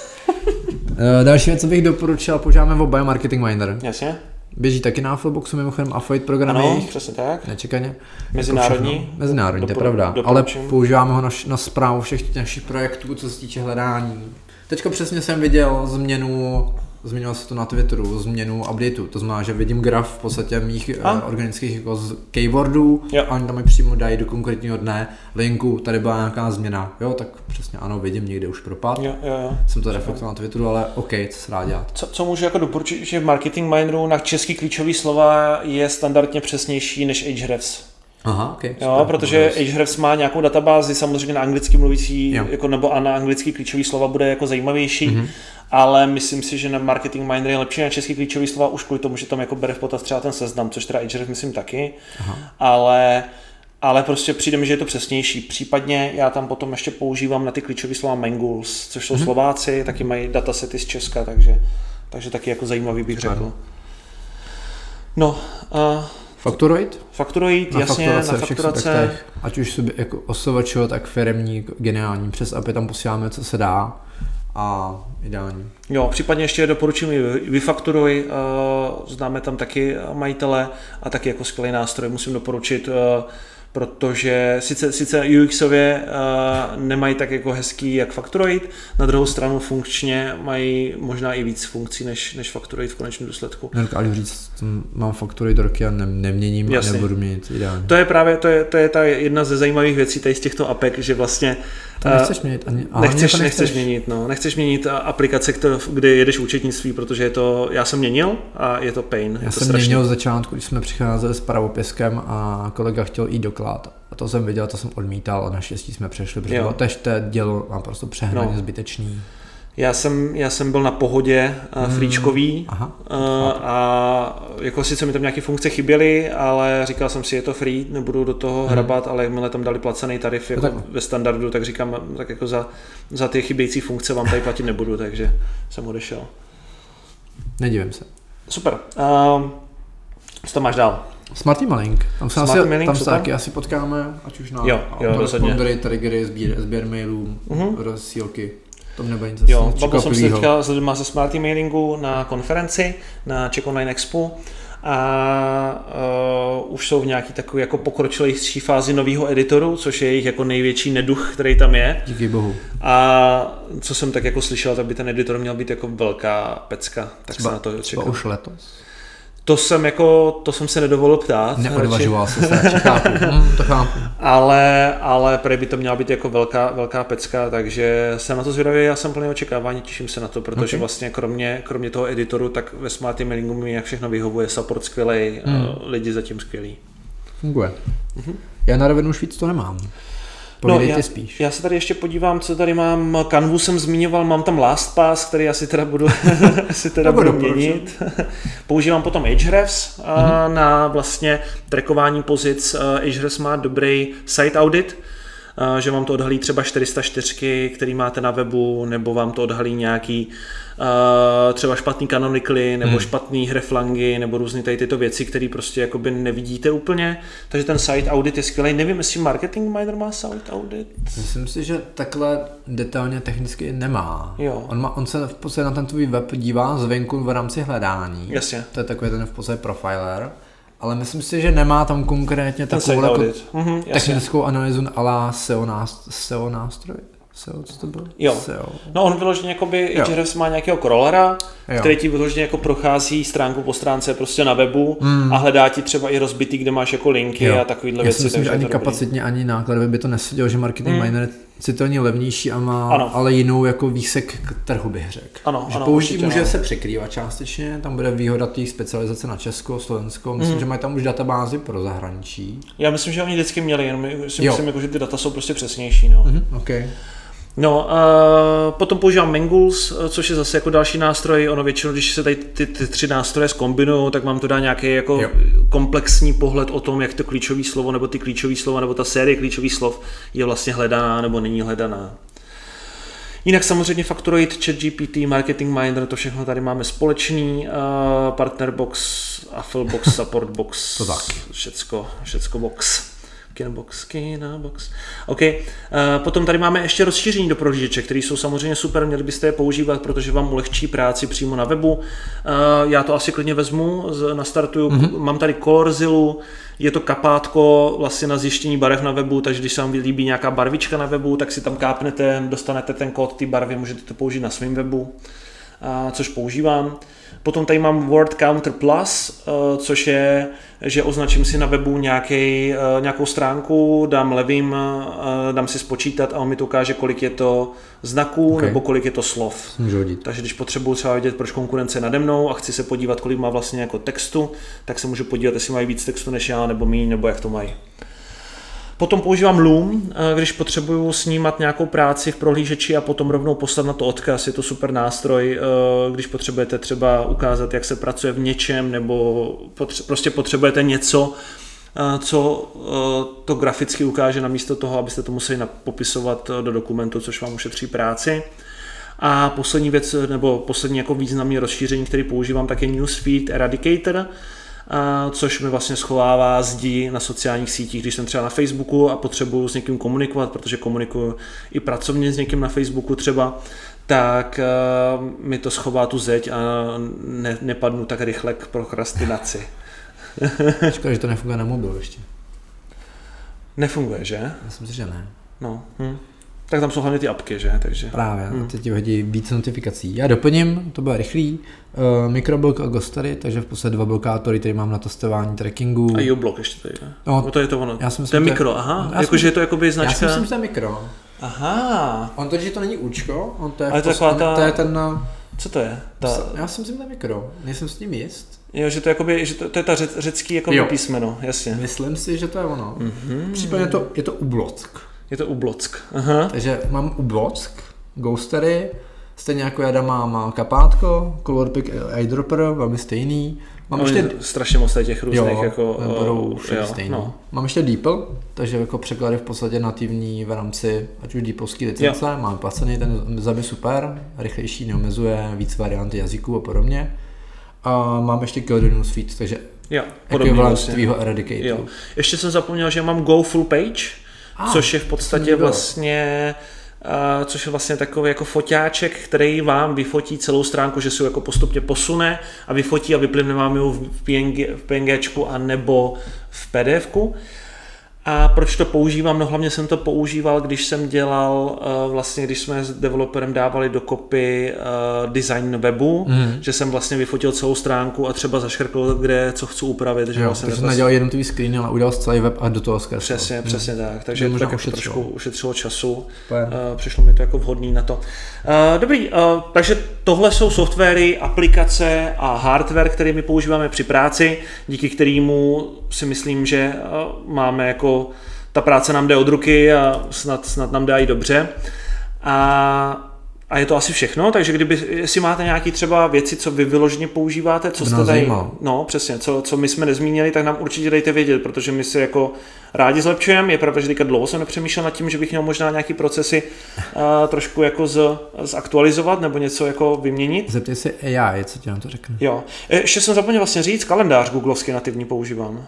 Speaker 2: Eh, Další věc, co bych doporučil, používáme v Biomarketing Miner.
Speaker 1: Jasně?
Speaker 2: Běží taky na Flowboxu, mimochodem affiliate programy.
Speaker 1: Ano, přesně tak.
Speaker 2: Nečekaně.
Speaker 1: Mezinárodní.
Speaker 2: Jako. Mezinárodní, to je pravda. Ale
Speaker 1: doporučím.
Speaker 2: používáme ho na, na zprávu všech těch našich projektů, co se týče hledání. Teďka přesně jsem viděl změnu, změnilo se to na Twitteru, změnu updateu. To znamená, že vidím graf v podstatě mých
Speaker 1: A?
Speaker 2: a? organických jako z keywordů
Speaker 1: Jo.
Speaker 2: a oni tam mi přímo dají do konkrétního dne linku, tady byla nějaká změna. Jo, tak přesně ano, vidím, někde už propad.
Speaker 1: Jo, jo, jo.
Speaker 2: Jsem to reflektoval na Twitteru, ale OK, co se dá dělat.
Speaker 1: Co, co můžu jako doporučit, že v Marketing Mineru na český klíčový slova je standardně přesnější než Ahrefs.
Speaker 2: Aha, OK.
Speaker 1: Jo, protože Ahrefs má nějakou databázi, samozřejmě na anglicky mluvící,
Speaker 2: Jo.
Speaker 1: jako, nebo a na anglický klíčový slova bude jako zajímavější,
Speaker 2: Mhm.
Speaker 1: mm-hmm. ale myslím si, že na Marketing Miner je lepší na český klíčový slova už kvůli tomu, že tam jako bere v potaz třeba ten seznam, což teda Ahrefs myslím taky,
Speaker 2: Aha.
Speaker 1: ale ale prostě přijde mi, že je to přesnější. Případně já tam potom ještě používám na ty klíčové slova Manguls, což jsou mm-hmm. Slováci, taky mají datasety z Česka, takže, takže taky jako zajímavý bych řekl. No, uh,
Speaker 2: Fakturoid?
Speaker 1: Fakturoid,
Speaker 2: na
Speaker 1: jasně,
Speaker 2: fakturace,
Speaker 1: na fakturace.
Speaker 2: ať už sobě jako osovač, tak firemní, geniální, přes API tam posíláme, co se dá a ideální.
Speaker 1: Jo, případně ještě doporučím i Vyfakturuj, uh, známe tam taky majitele a taky jako skvělý nástroj musím doporučit, uh, protože sice, sice UXově uh, nemají tak jako hezký jak Fakturoid, na druhou stranu funkčně mají možná i víc funkcí než, než Fakturoid v konečném důsledku.
Speaker 2: Nedokážu říct, mám do roky a ne, neměním
Speaker 1: Jasně.
Speaker 2: a nebudu měnit ideální.
Speaker 1: To je právě to je, to je ta jedna ze zajímavých věcí tady z těchto apek, že vlastně
Speaker 2: To nechceš měnit ani, a
Speaker 1: nechceš,
Speaker 2: to
Speaker 1: nechceš měnit, no. Nechceš měnit a- aplikace, které, kde jedeš účetnictví, protože je to, já jsem měnil a je to pain.
Speaker 2: Já
Speaker 1: je to
Speaker 2: jsem
Speaker 1: strašný.
Speaker 2: měnil začátku, když jsme přicházeli s pravopiskem a kolega chtěl jít doklad. A to jsem viděl, to jsem odmítal a naštěstí jsme přešli, protože
Speaker 1: Jo.
Speaker 2: to tež to je dělo naprosto přehnaně
Speaker 1: No.
Speaker 2: zbytečný.
Speaker 1: Já jsem, já jsem byl na pohodě hmm. frýčkový
Speaker 2: Aha.
Speaker 1: uh, a jako sice mi tam nějaké funkce chyběly, ale říkal jsem si, je to free, nebudu do toho hmm. hrabat, ale jakmile tam dali placený tarif jako
Speaker 2: tak.
Speaker 1: ve standardu, tak říkám, tak jako za, za ty chybějící funkce vám tady platit nebudu, [laughs] takže jsem odešel.
Speaker 2: Nedivím se.
Speaker 1: Super. Um, co tam máš dál?
Speaker 2: Smarty Malink. Tam se,
Speaker 1: Smarty
Speaker 2: asi,
Speaker 1: Malink,
Speaker 2: tam se taky asi potkáme, ať už na
Speaker 1: Jo, jo,
Speaker 2: autorespondery, triggery, sběr, sběr mailů,
Speaker 1: Mhm.
Speaker 2: rozsílky. Tam nebude nic
Speaker 1: Jo, bavil jsem se teďka s lidma ze Smarty Mailingu na konferenci na Czech Online Expo a uh, už jsou v nějaký takový jako pokročilejší fázi nového editoru, což je jejich jako největší neduch, který tam je.
Speaker 2: Díky bohu.
Speaker 1: A co jsem tak jako slyšel, tak by ten editor měl být jako velká pecka, tak se na to
Speaker 2: třeba
Speaker 1: čekám.
Speaker 2: už letos.
Speaker 1: To jsem jako, to jsem se nedovolil ptát.
Speaker 2: Neodvažoval se se, chápu. [laughs] Hm, to chápu.
Speaker 1: Ale, ale prej by to měla být jako velká, velká pecka, takže jsem na to zvědavý, já jsem plný očekávání, těším se na to, protože
Speaker 2: Ok.
Speaker 1: okay. vlastně kromě, kromě toho editoru, tak ve Smarty Mailingu mi jak všechno vyhovuje, support skvělej,
Speaker 2: hmm.
Speaker 1: lidi zatím skvělý.
Speaker 2: Funguje. Já na rovinu už víc to nemám. Povídej
Speaker 1: já,
Speaker 2: ty spíš.
Speaker 1: já se tady ještě podívám, co tady mám. Canvu jsem zmiňoval, mám tam LastPass, který asi teda budu, [laughs] asi teda budu měnit. [laughs] Používám potom Ahrefs
Speaker 2: Mhm.
Speaker 1: mm-hmm. na vlastně trackování pozic. Eh, Ahrefs má dobrý site audit, eh, že vám to odhalí třeba 404, který máte na webu, nebo vám to odhalí nějaký eh, třeba špatný canonically, nebo
Speaker 2: Hmm.
Speaker 1: hmm. špatný hreflangy, nebo různé tady tyto věci, které prostě jakoby nevidíte úplně. Takže ten site audit je skvělý. Nevím, jestli Marketing Miner má site audit.
Speaker 2: Myslím si, že takhle detailně technicky nemá.
Speaker 1: Jo.
Speaker 2: On, má, on se v podstatě na ten tvůj web dívá zvenku v rámci hledání.
Speaker 1: Jasně.
Speaker 2: To je takový ten v podstatě profiler. Ale myslím si, že nemá tam konkrétně takovou
Speaker 1: site
Speaker 2: jako.
Speaker 1: Mhm, jasně.
Speaker 2: technickou analýzu ala SEO, nást- SEO nástroj. SEO, co to bylo?
Speaker 1: Jo.
Speaker 2: SEO.
Speaker 1: No on vyloženě jakoby. Ahrefs má nějakého crawlera,
Speaker 2: Jo.
Speaker 1: který ti vyloženě jako prochází stránku po stránce prostě na webu a hledá ti třeba i rozbitý, kde máš jako linky
Speaker 2: Jo.
Speaker 1: a takovýhle
Speaker 2: Já
Speaker 1: věci.
Speaker 2: si myslím, že ani
Speaker 1: dobrý.
Speaker 2: kapacitně, ani nákladově by to nesedělo, že marketing miner je citelně levnější a má
Speaker 1: Ano.
Speaker 2: ale jinou jako výsek k trhu bych řekl.
Speaker 1: Ano,
Speaker 2: že
Speaker 1: ano, určitě,
Speaker 2: může
Speaker 1: ano.
Speaker 2: se překrývat částečně, tam bude výhoda té specializace na Česko, Slovensko, myslím, že mají tam už databázy pro zahraničí.
Speaker 1: Já myslím, že oni vždycky měli, jenom si
Speaker 2: Jo.
Speaker 1: myslím, jako, že ty data jsou prostě přesnější. No.
Speaker 2: Mhm, okay.
Speaker 1: No, a potom používám Mangools, což je zase jako další nástroj. Ono většinou, když se tady ty, ty tři nástroje zkombinují, tak vám to dá nějaký jako
Speaker 2: Jo.
Speaker 1: komplexní pohled o tom, jak to klíčové slovo, nebo ty klíčové slova, nebo ta série klíčových slov je vlastně hledaná nebo není hledaná. Jinak samozřejmě Factoroid, ChatGPT, Marketing Miner, to všechno tady máme společný, uh, Partnerbox, Afflebox, Supportbox,
Speaker 2: To taky.
Speaker 1: všecko, všecko box. Kinbox, Kinabox. OK. Uh, potom tady máme ještě rozšíření do prohlížeče, které jsou samozřejmě super, měli byste je používat, protože vám ulehčí práci přímo na webu. Uh, já to asi klidně vezmu, z- nastartuju, mm-hmm. mám tady Colorzilu, je to kapátko vlastně na zjištění barev na webu, takže když se vám líbí nějaká barvička na webu, tak si tam kápnete, dostanete ten kód té barvy, můžete to použít na svém webu, což používám. Potom tady mám Word Counter Plus, eh, což je, že označím si na webu nějaký, eh, nějakou stránku, dám levým, eh, dám si spočítat a on mi to ukáže, kolik je to znaků
Speaker 2: Okay.
Speaker 1: nebo kolik je to slov. Takže když potřebuji třeba vědět, proč konkurence je nade mnou a chci se podívat, kolik má vlastně jako textu, tak se můžu podívat, jestli mají víc textu než já, nebo méně, nebo jak to mají. Potom používám Loom, eh, když potřebuju snímat nějakou práci v prohlížeči a potom rovnou poslat na to odkaz. Je to super nástroj, eh, když potřebujete třeba ukázat, jak se pracuje v něčem, nebo potře- prostě potřebujete něco, eh, co to graficky ukáže namísto toho, abyste to museli popisovat do dokumentu, což vám ušetří práci. A poslední věc, nebo poslední jako významný rozšíření, který používám, tak je Newsfeed Eradicator, a což mi vlastně schovává zdi na sociálních sítích, když jsem třeba na Facebooku a potřebuju s někým komunikovat, protože komunikuju i pracovně s někým na Facebooku třeba, tak uh, mi to schová tu zeď a ne, nepadnu tak rychle k prokrastinaci. [laughs]
Speaker 2: Škoda, že to nefunguje na mobil ještě.
Speaker 1: Nefunguje, že?
Speaker 2: Já si myslím, že ne.
Speaker 1: No. Hm. Tak tam jsou hlavně ty apky, že? Takže.
Speaker 2: Právě, hmm. teď ti hodí víc notifikací. Já doplním, to bude rychlý, uh, mikroblok a Ghostery, takže v podstatě dva blokátory, které mám na testování trackingu.
Speaker 1: A uBlock ještě tady, ne?
Speaker 2: No,
Speaker 1: No, to je to ono.
Speaker 2: já si myslím,
Speaker 1: to je mikro, aha.
Speaker 2: já
Speaker 1: Jakože je to jakoby
Speaker 2: Já
Speaker 1: značka.
Speaker 2: si myslím, že to je mikro.
Speaker 1: Aha.
Speaker 2: On to, že to není účko, on to je,
Speaker 1: Ale to taková ta-
Speaker 2: to je ten, uh,
Speaker 1: Co to je? Ta,
Speaker 2: já si myslím, že to je mikro, nejsem s tím jist.
Speaker 1: jo, že to, je jakoby, že to, to je ta řec, řecký jako
Speaker 2: Jo.
Speaker 1: písmeno, jasně.
Speaker 2: Myslím si, že to je ono. Mm-hmm. Případně to, je to ublock.
Speaker 1: Je to ublock. Aha.
Speaker 2: Takže mám ublock, Ghostery, stejně jako Jada mám kapátko, Colorpick eyedropper, velmi stejný. Mám
Speaker 1: Mám
Speaker 2: ještě
Speaker 1: strašně moc těch různých
Speaker 2: jo,
Speaker 1: jako...
Speaker 2: budou
Speaker 1: eh, jo,
Speaker 2: stejný.
Speaker 1: no.
Speaker 2: Mám ještě DeepL, takže jako překlady v podstatě nativní v rámci ať už DeepLský licence, jo. mám placený, ten za mě super, rychlejší, neomezuje víc varianty jazyků a podobně. A mám ještě Kildare Newsfeed, takže
Speaker 1: Jo, podobně
Speaker 2: ekvivalent
Speaker 1: vlastně.
Speaker 2: tvýho Eradicatoru.
Speaker 1: Jo. Ještě jsem zapomněl, že mám Go Full Page,
Speaker 2: Ah,
Speaker 1: což je v podstatě vlastně Uh, což je vlastně takový jako foťáček, který vám vyfotí celou stránku, že se ho jako postupně posune a vyfotí a vyplivne vám ji v, PNG, v PNGčku a nebo v PDFku. A proč to používám? No hlavně jsem to používal, když jsem dělal, uh, vlastně když jsme s developerem dávali dokopy uh, design webu, mm. že jsem vlastně vyfotil celou stránku a třeba zaškrkl, kde co chci upravit. Že
Speaker 2: Jo,
Speaker 1: vlastně
Speaker 2: takže
Speaker 1: to-
Speaker 2: nedělal jednotlivý screen, ale udělal celý web a do toho zkreslil.
Speaker 1: Přesně,
Speaker 2: Hmm.
Speaker 1: přesně tak. Takže
Speaker 2: To
Speaker 1: tak jako
Speaker 2: ušetřilo.
Speaker 1: trošku ušetřilo času.
Speaker 2: Super.
Speaker 1: Uh, přišlo mi to jako vhodný na to. Dobrý, takže tohle jsou softwary, aplikace a hardware, které my používáme při práci, díky kterému si myslím, že máme jako ta práce nám jde od ruky a snad, snad nám dá i dobře. A a je to asi všechno, takže kdyby, jestli máte nějaké třeba věci, co vy vyloženě používáte, co jste tady, no přesně, co, co my jsme nezmínili, tak nám určitě dejte vědět, protože my se jako rádi zlepšujeme. Je pravda, že teďka dlouho jsem nepřemýšlel nad tím, že bych měl možná nějaký procesy uh, trošku jako z, zaktualizovat nebo něco jako vyměnit.
Speaker 2: Zeptej se AI, co ti nám to řekne.
Speaker 1: Jo. E, Ještě jsem zapomněl vlastně říct, kalendář googlovský nativní používám.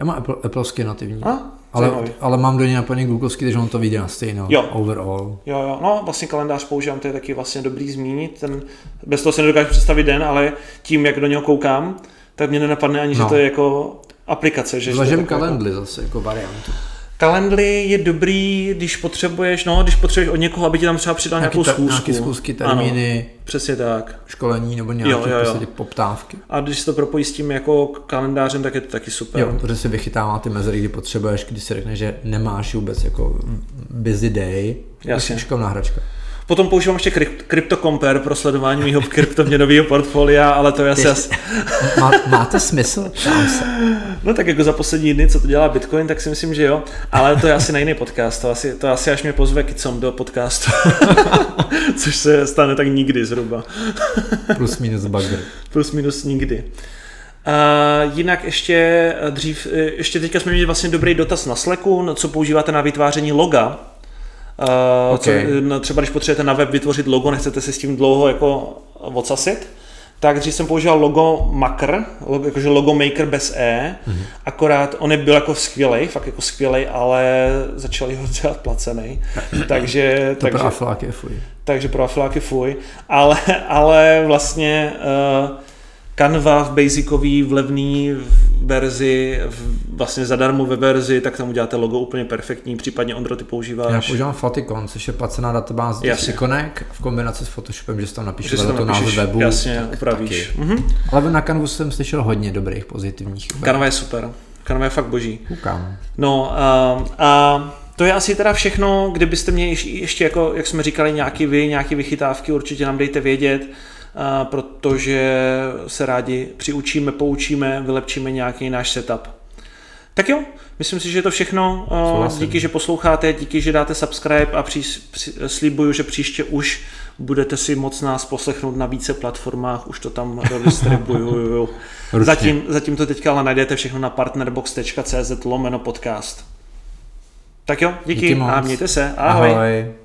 Speaker 2: Já mám Apple, Appleovský nativní.
Speaker 1: A?
Speaker 2: ale,
Speaker 1: zajímavý.
Speaker 2: ale mám do něj naplně Googleovský, takže on to vyjde na stejno.
Speaker 1: Jo.
Speaker 2: Overall.
Speaker 1: Jo, jo, no vlastně kalendář používám, to je taky vlastně dobrý zmínit. Ten, bez toho si nedokážu představit den, ale tím, jak do něho koukám, tak mě nenapadne ani, že
Speaker 2: No.
Speaker 1: to je jako aplikace. Že, že jako-
Speaker 2: kalendly zase jako variantu.
Speaker 1: Calendly je dobrý, když potřebuješ, no, když potřebuješ od někoho, aby ti tam třeba přidal nějakou
Speaker 2: ta-
Speaker 1: schůzku.
Speaker 2: nějaký schůzky, termíny.
Speaker 1: Ano, přesně tak.
Speaker 2: školení nebo nějaké
Speaker 1: Jo, jo, jo.
Speaker 2: prostě poptávky.
Speaker 1: A když si to propojí s tím jako kalendářem, tak je to taky super.
Speaker 2: Jo, protože si vychytává ty mezery, kdy potřebuješ, když si řekne, že nemáš vůbec jako busy day,
Speaker 1: Jasně.
Speaker 2: šikovná hračka.
Speaker 1: Potom používám ještě Crypt- CryptoCompare pro sledování mého kryptoměnového portfolia, ale to je asi, asi...
Speaker 2: Má, má to smysl? Ptám se.
Speaker 1: No tak jako za poslední dny, co to dělá Bitcoin, tak si myslím, že jo. Ale to je asi na jiný podcast. To asi, to asi až mě pozve Kicom do podcastu. [laughs] Což se stane tak nikdy zhruba.
Speaker 2: Plus minus bagr.
Speaker 1: Plus minus nikdy. Uh, jinak ještě dřív, ještě teďka jsme měli vlastně dobrý dotaz na Slacku, na co používáte na vytváření loga. Uh,
Speaker 2: Ok.
Speaker 1: co, no, třeba když potřebujete na web vytvořit logo, nechcete se s tím dlouho jako odsasit, tak dřív jsem používal logo Maker, logo, jakože logo Maker bez E,
Speaker 2: Mhm.
Speaker 1: mm-hmm. akorát on byl jako skvělej, fakt jako skvělej, ale začali ho dělat placený. [clears throat] takže,
Speaker 2: To
Speaker 1: takže,
Speaker 2: pro afláky je fuj.
Speaker 1: takže pro afiláky fuj, ale, ale vlastně uh, Canva v basicový, v levný verzi, v, vlastně zadarmo ve verzi, tak tam uděláte logo úplně perfektní, případně Ondro, ty
Speaker 2: Já
Speaker 1: používáš.
Speaker 2: používám Faticon, což je placená databáze těch ikonek v kombinaci s Photoshopem, že si tam napíšu
Speaker 1: že tam
Speaker 2: to název webu.
Speaker 1: jasně,
Speaker 2: tak
Speaker 1: upravíš.
Speaker 2: taky.
Speaker 1: Mhm.
Speaker 2: Ale na Canvu jsem slyšel hodně dobrých pozitivních.
Speaker 1: Canva je super. Canva je fakt boží.
Speaker 2: Koukám.
Speaker 1: No a, a to je asi teda všechno, kdybyste měli ještě, jako, jak jsme říkali, nějaký vy, nějaké vychytávky, určitě nám dejte vědět, protože se rádi přiučíme, poučíme, vylepčíme nějaký náš setup. Tak jo, myslím si, že je to všechno.
Speaker 2: Souhlasím.
Speaker 1: Díky, že posloucháte, díky, že dáte subscribe a při, při, slibuju, že příště už budete si moc nás poslechnout na více platformách, už to tam redistribuju. [laughs]
Speaker 2: Ručně.
Speaker 1: zatím, zatím to teďka ale najdete všechno na partnerbox.cz lomeno podcast. Tak jo, díky,
Speaker 2: Díky moc.
Speaker 1: a mějte se. Ahoj.
Speaker 2: Ahoj.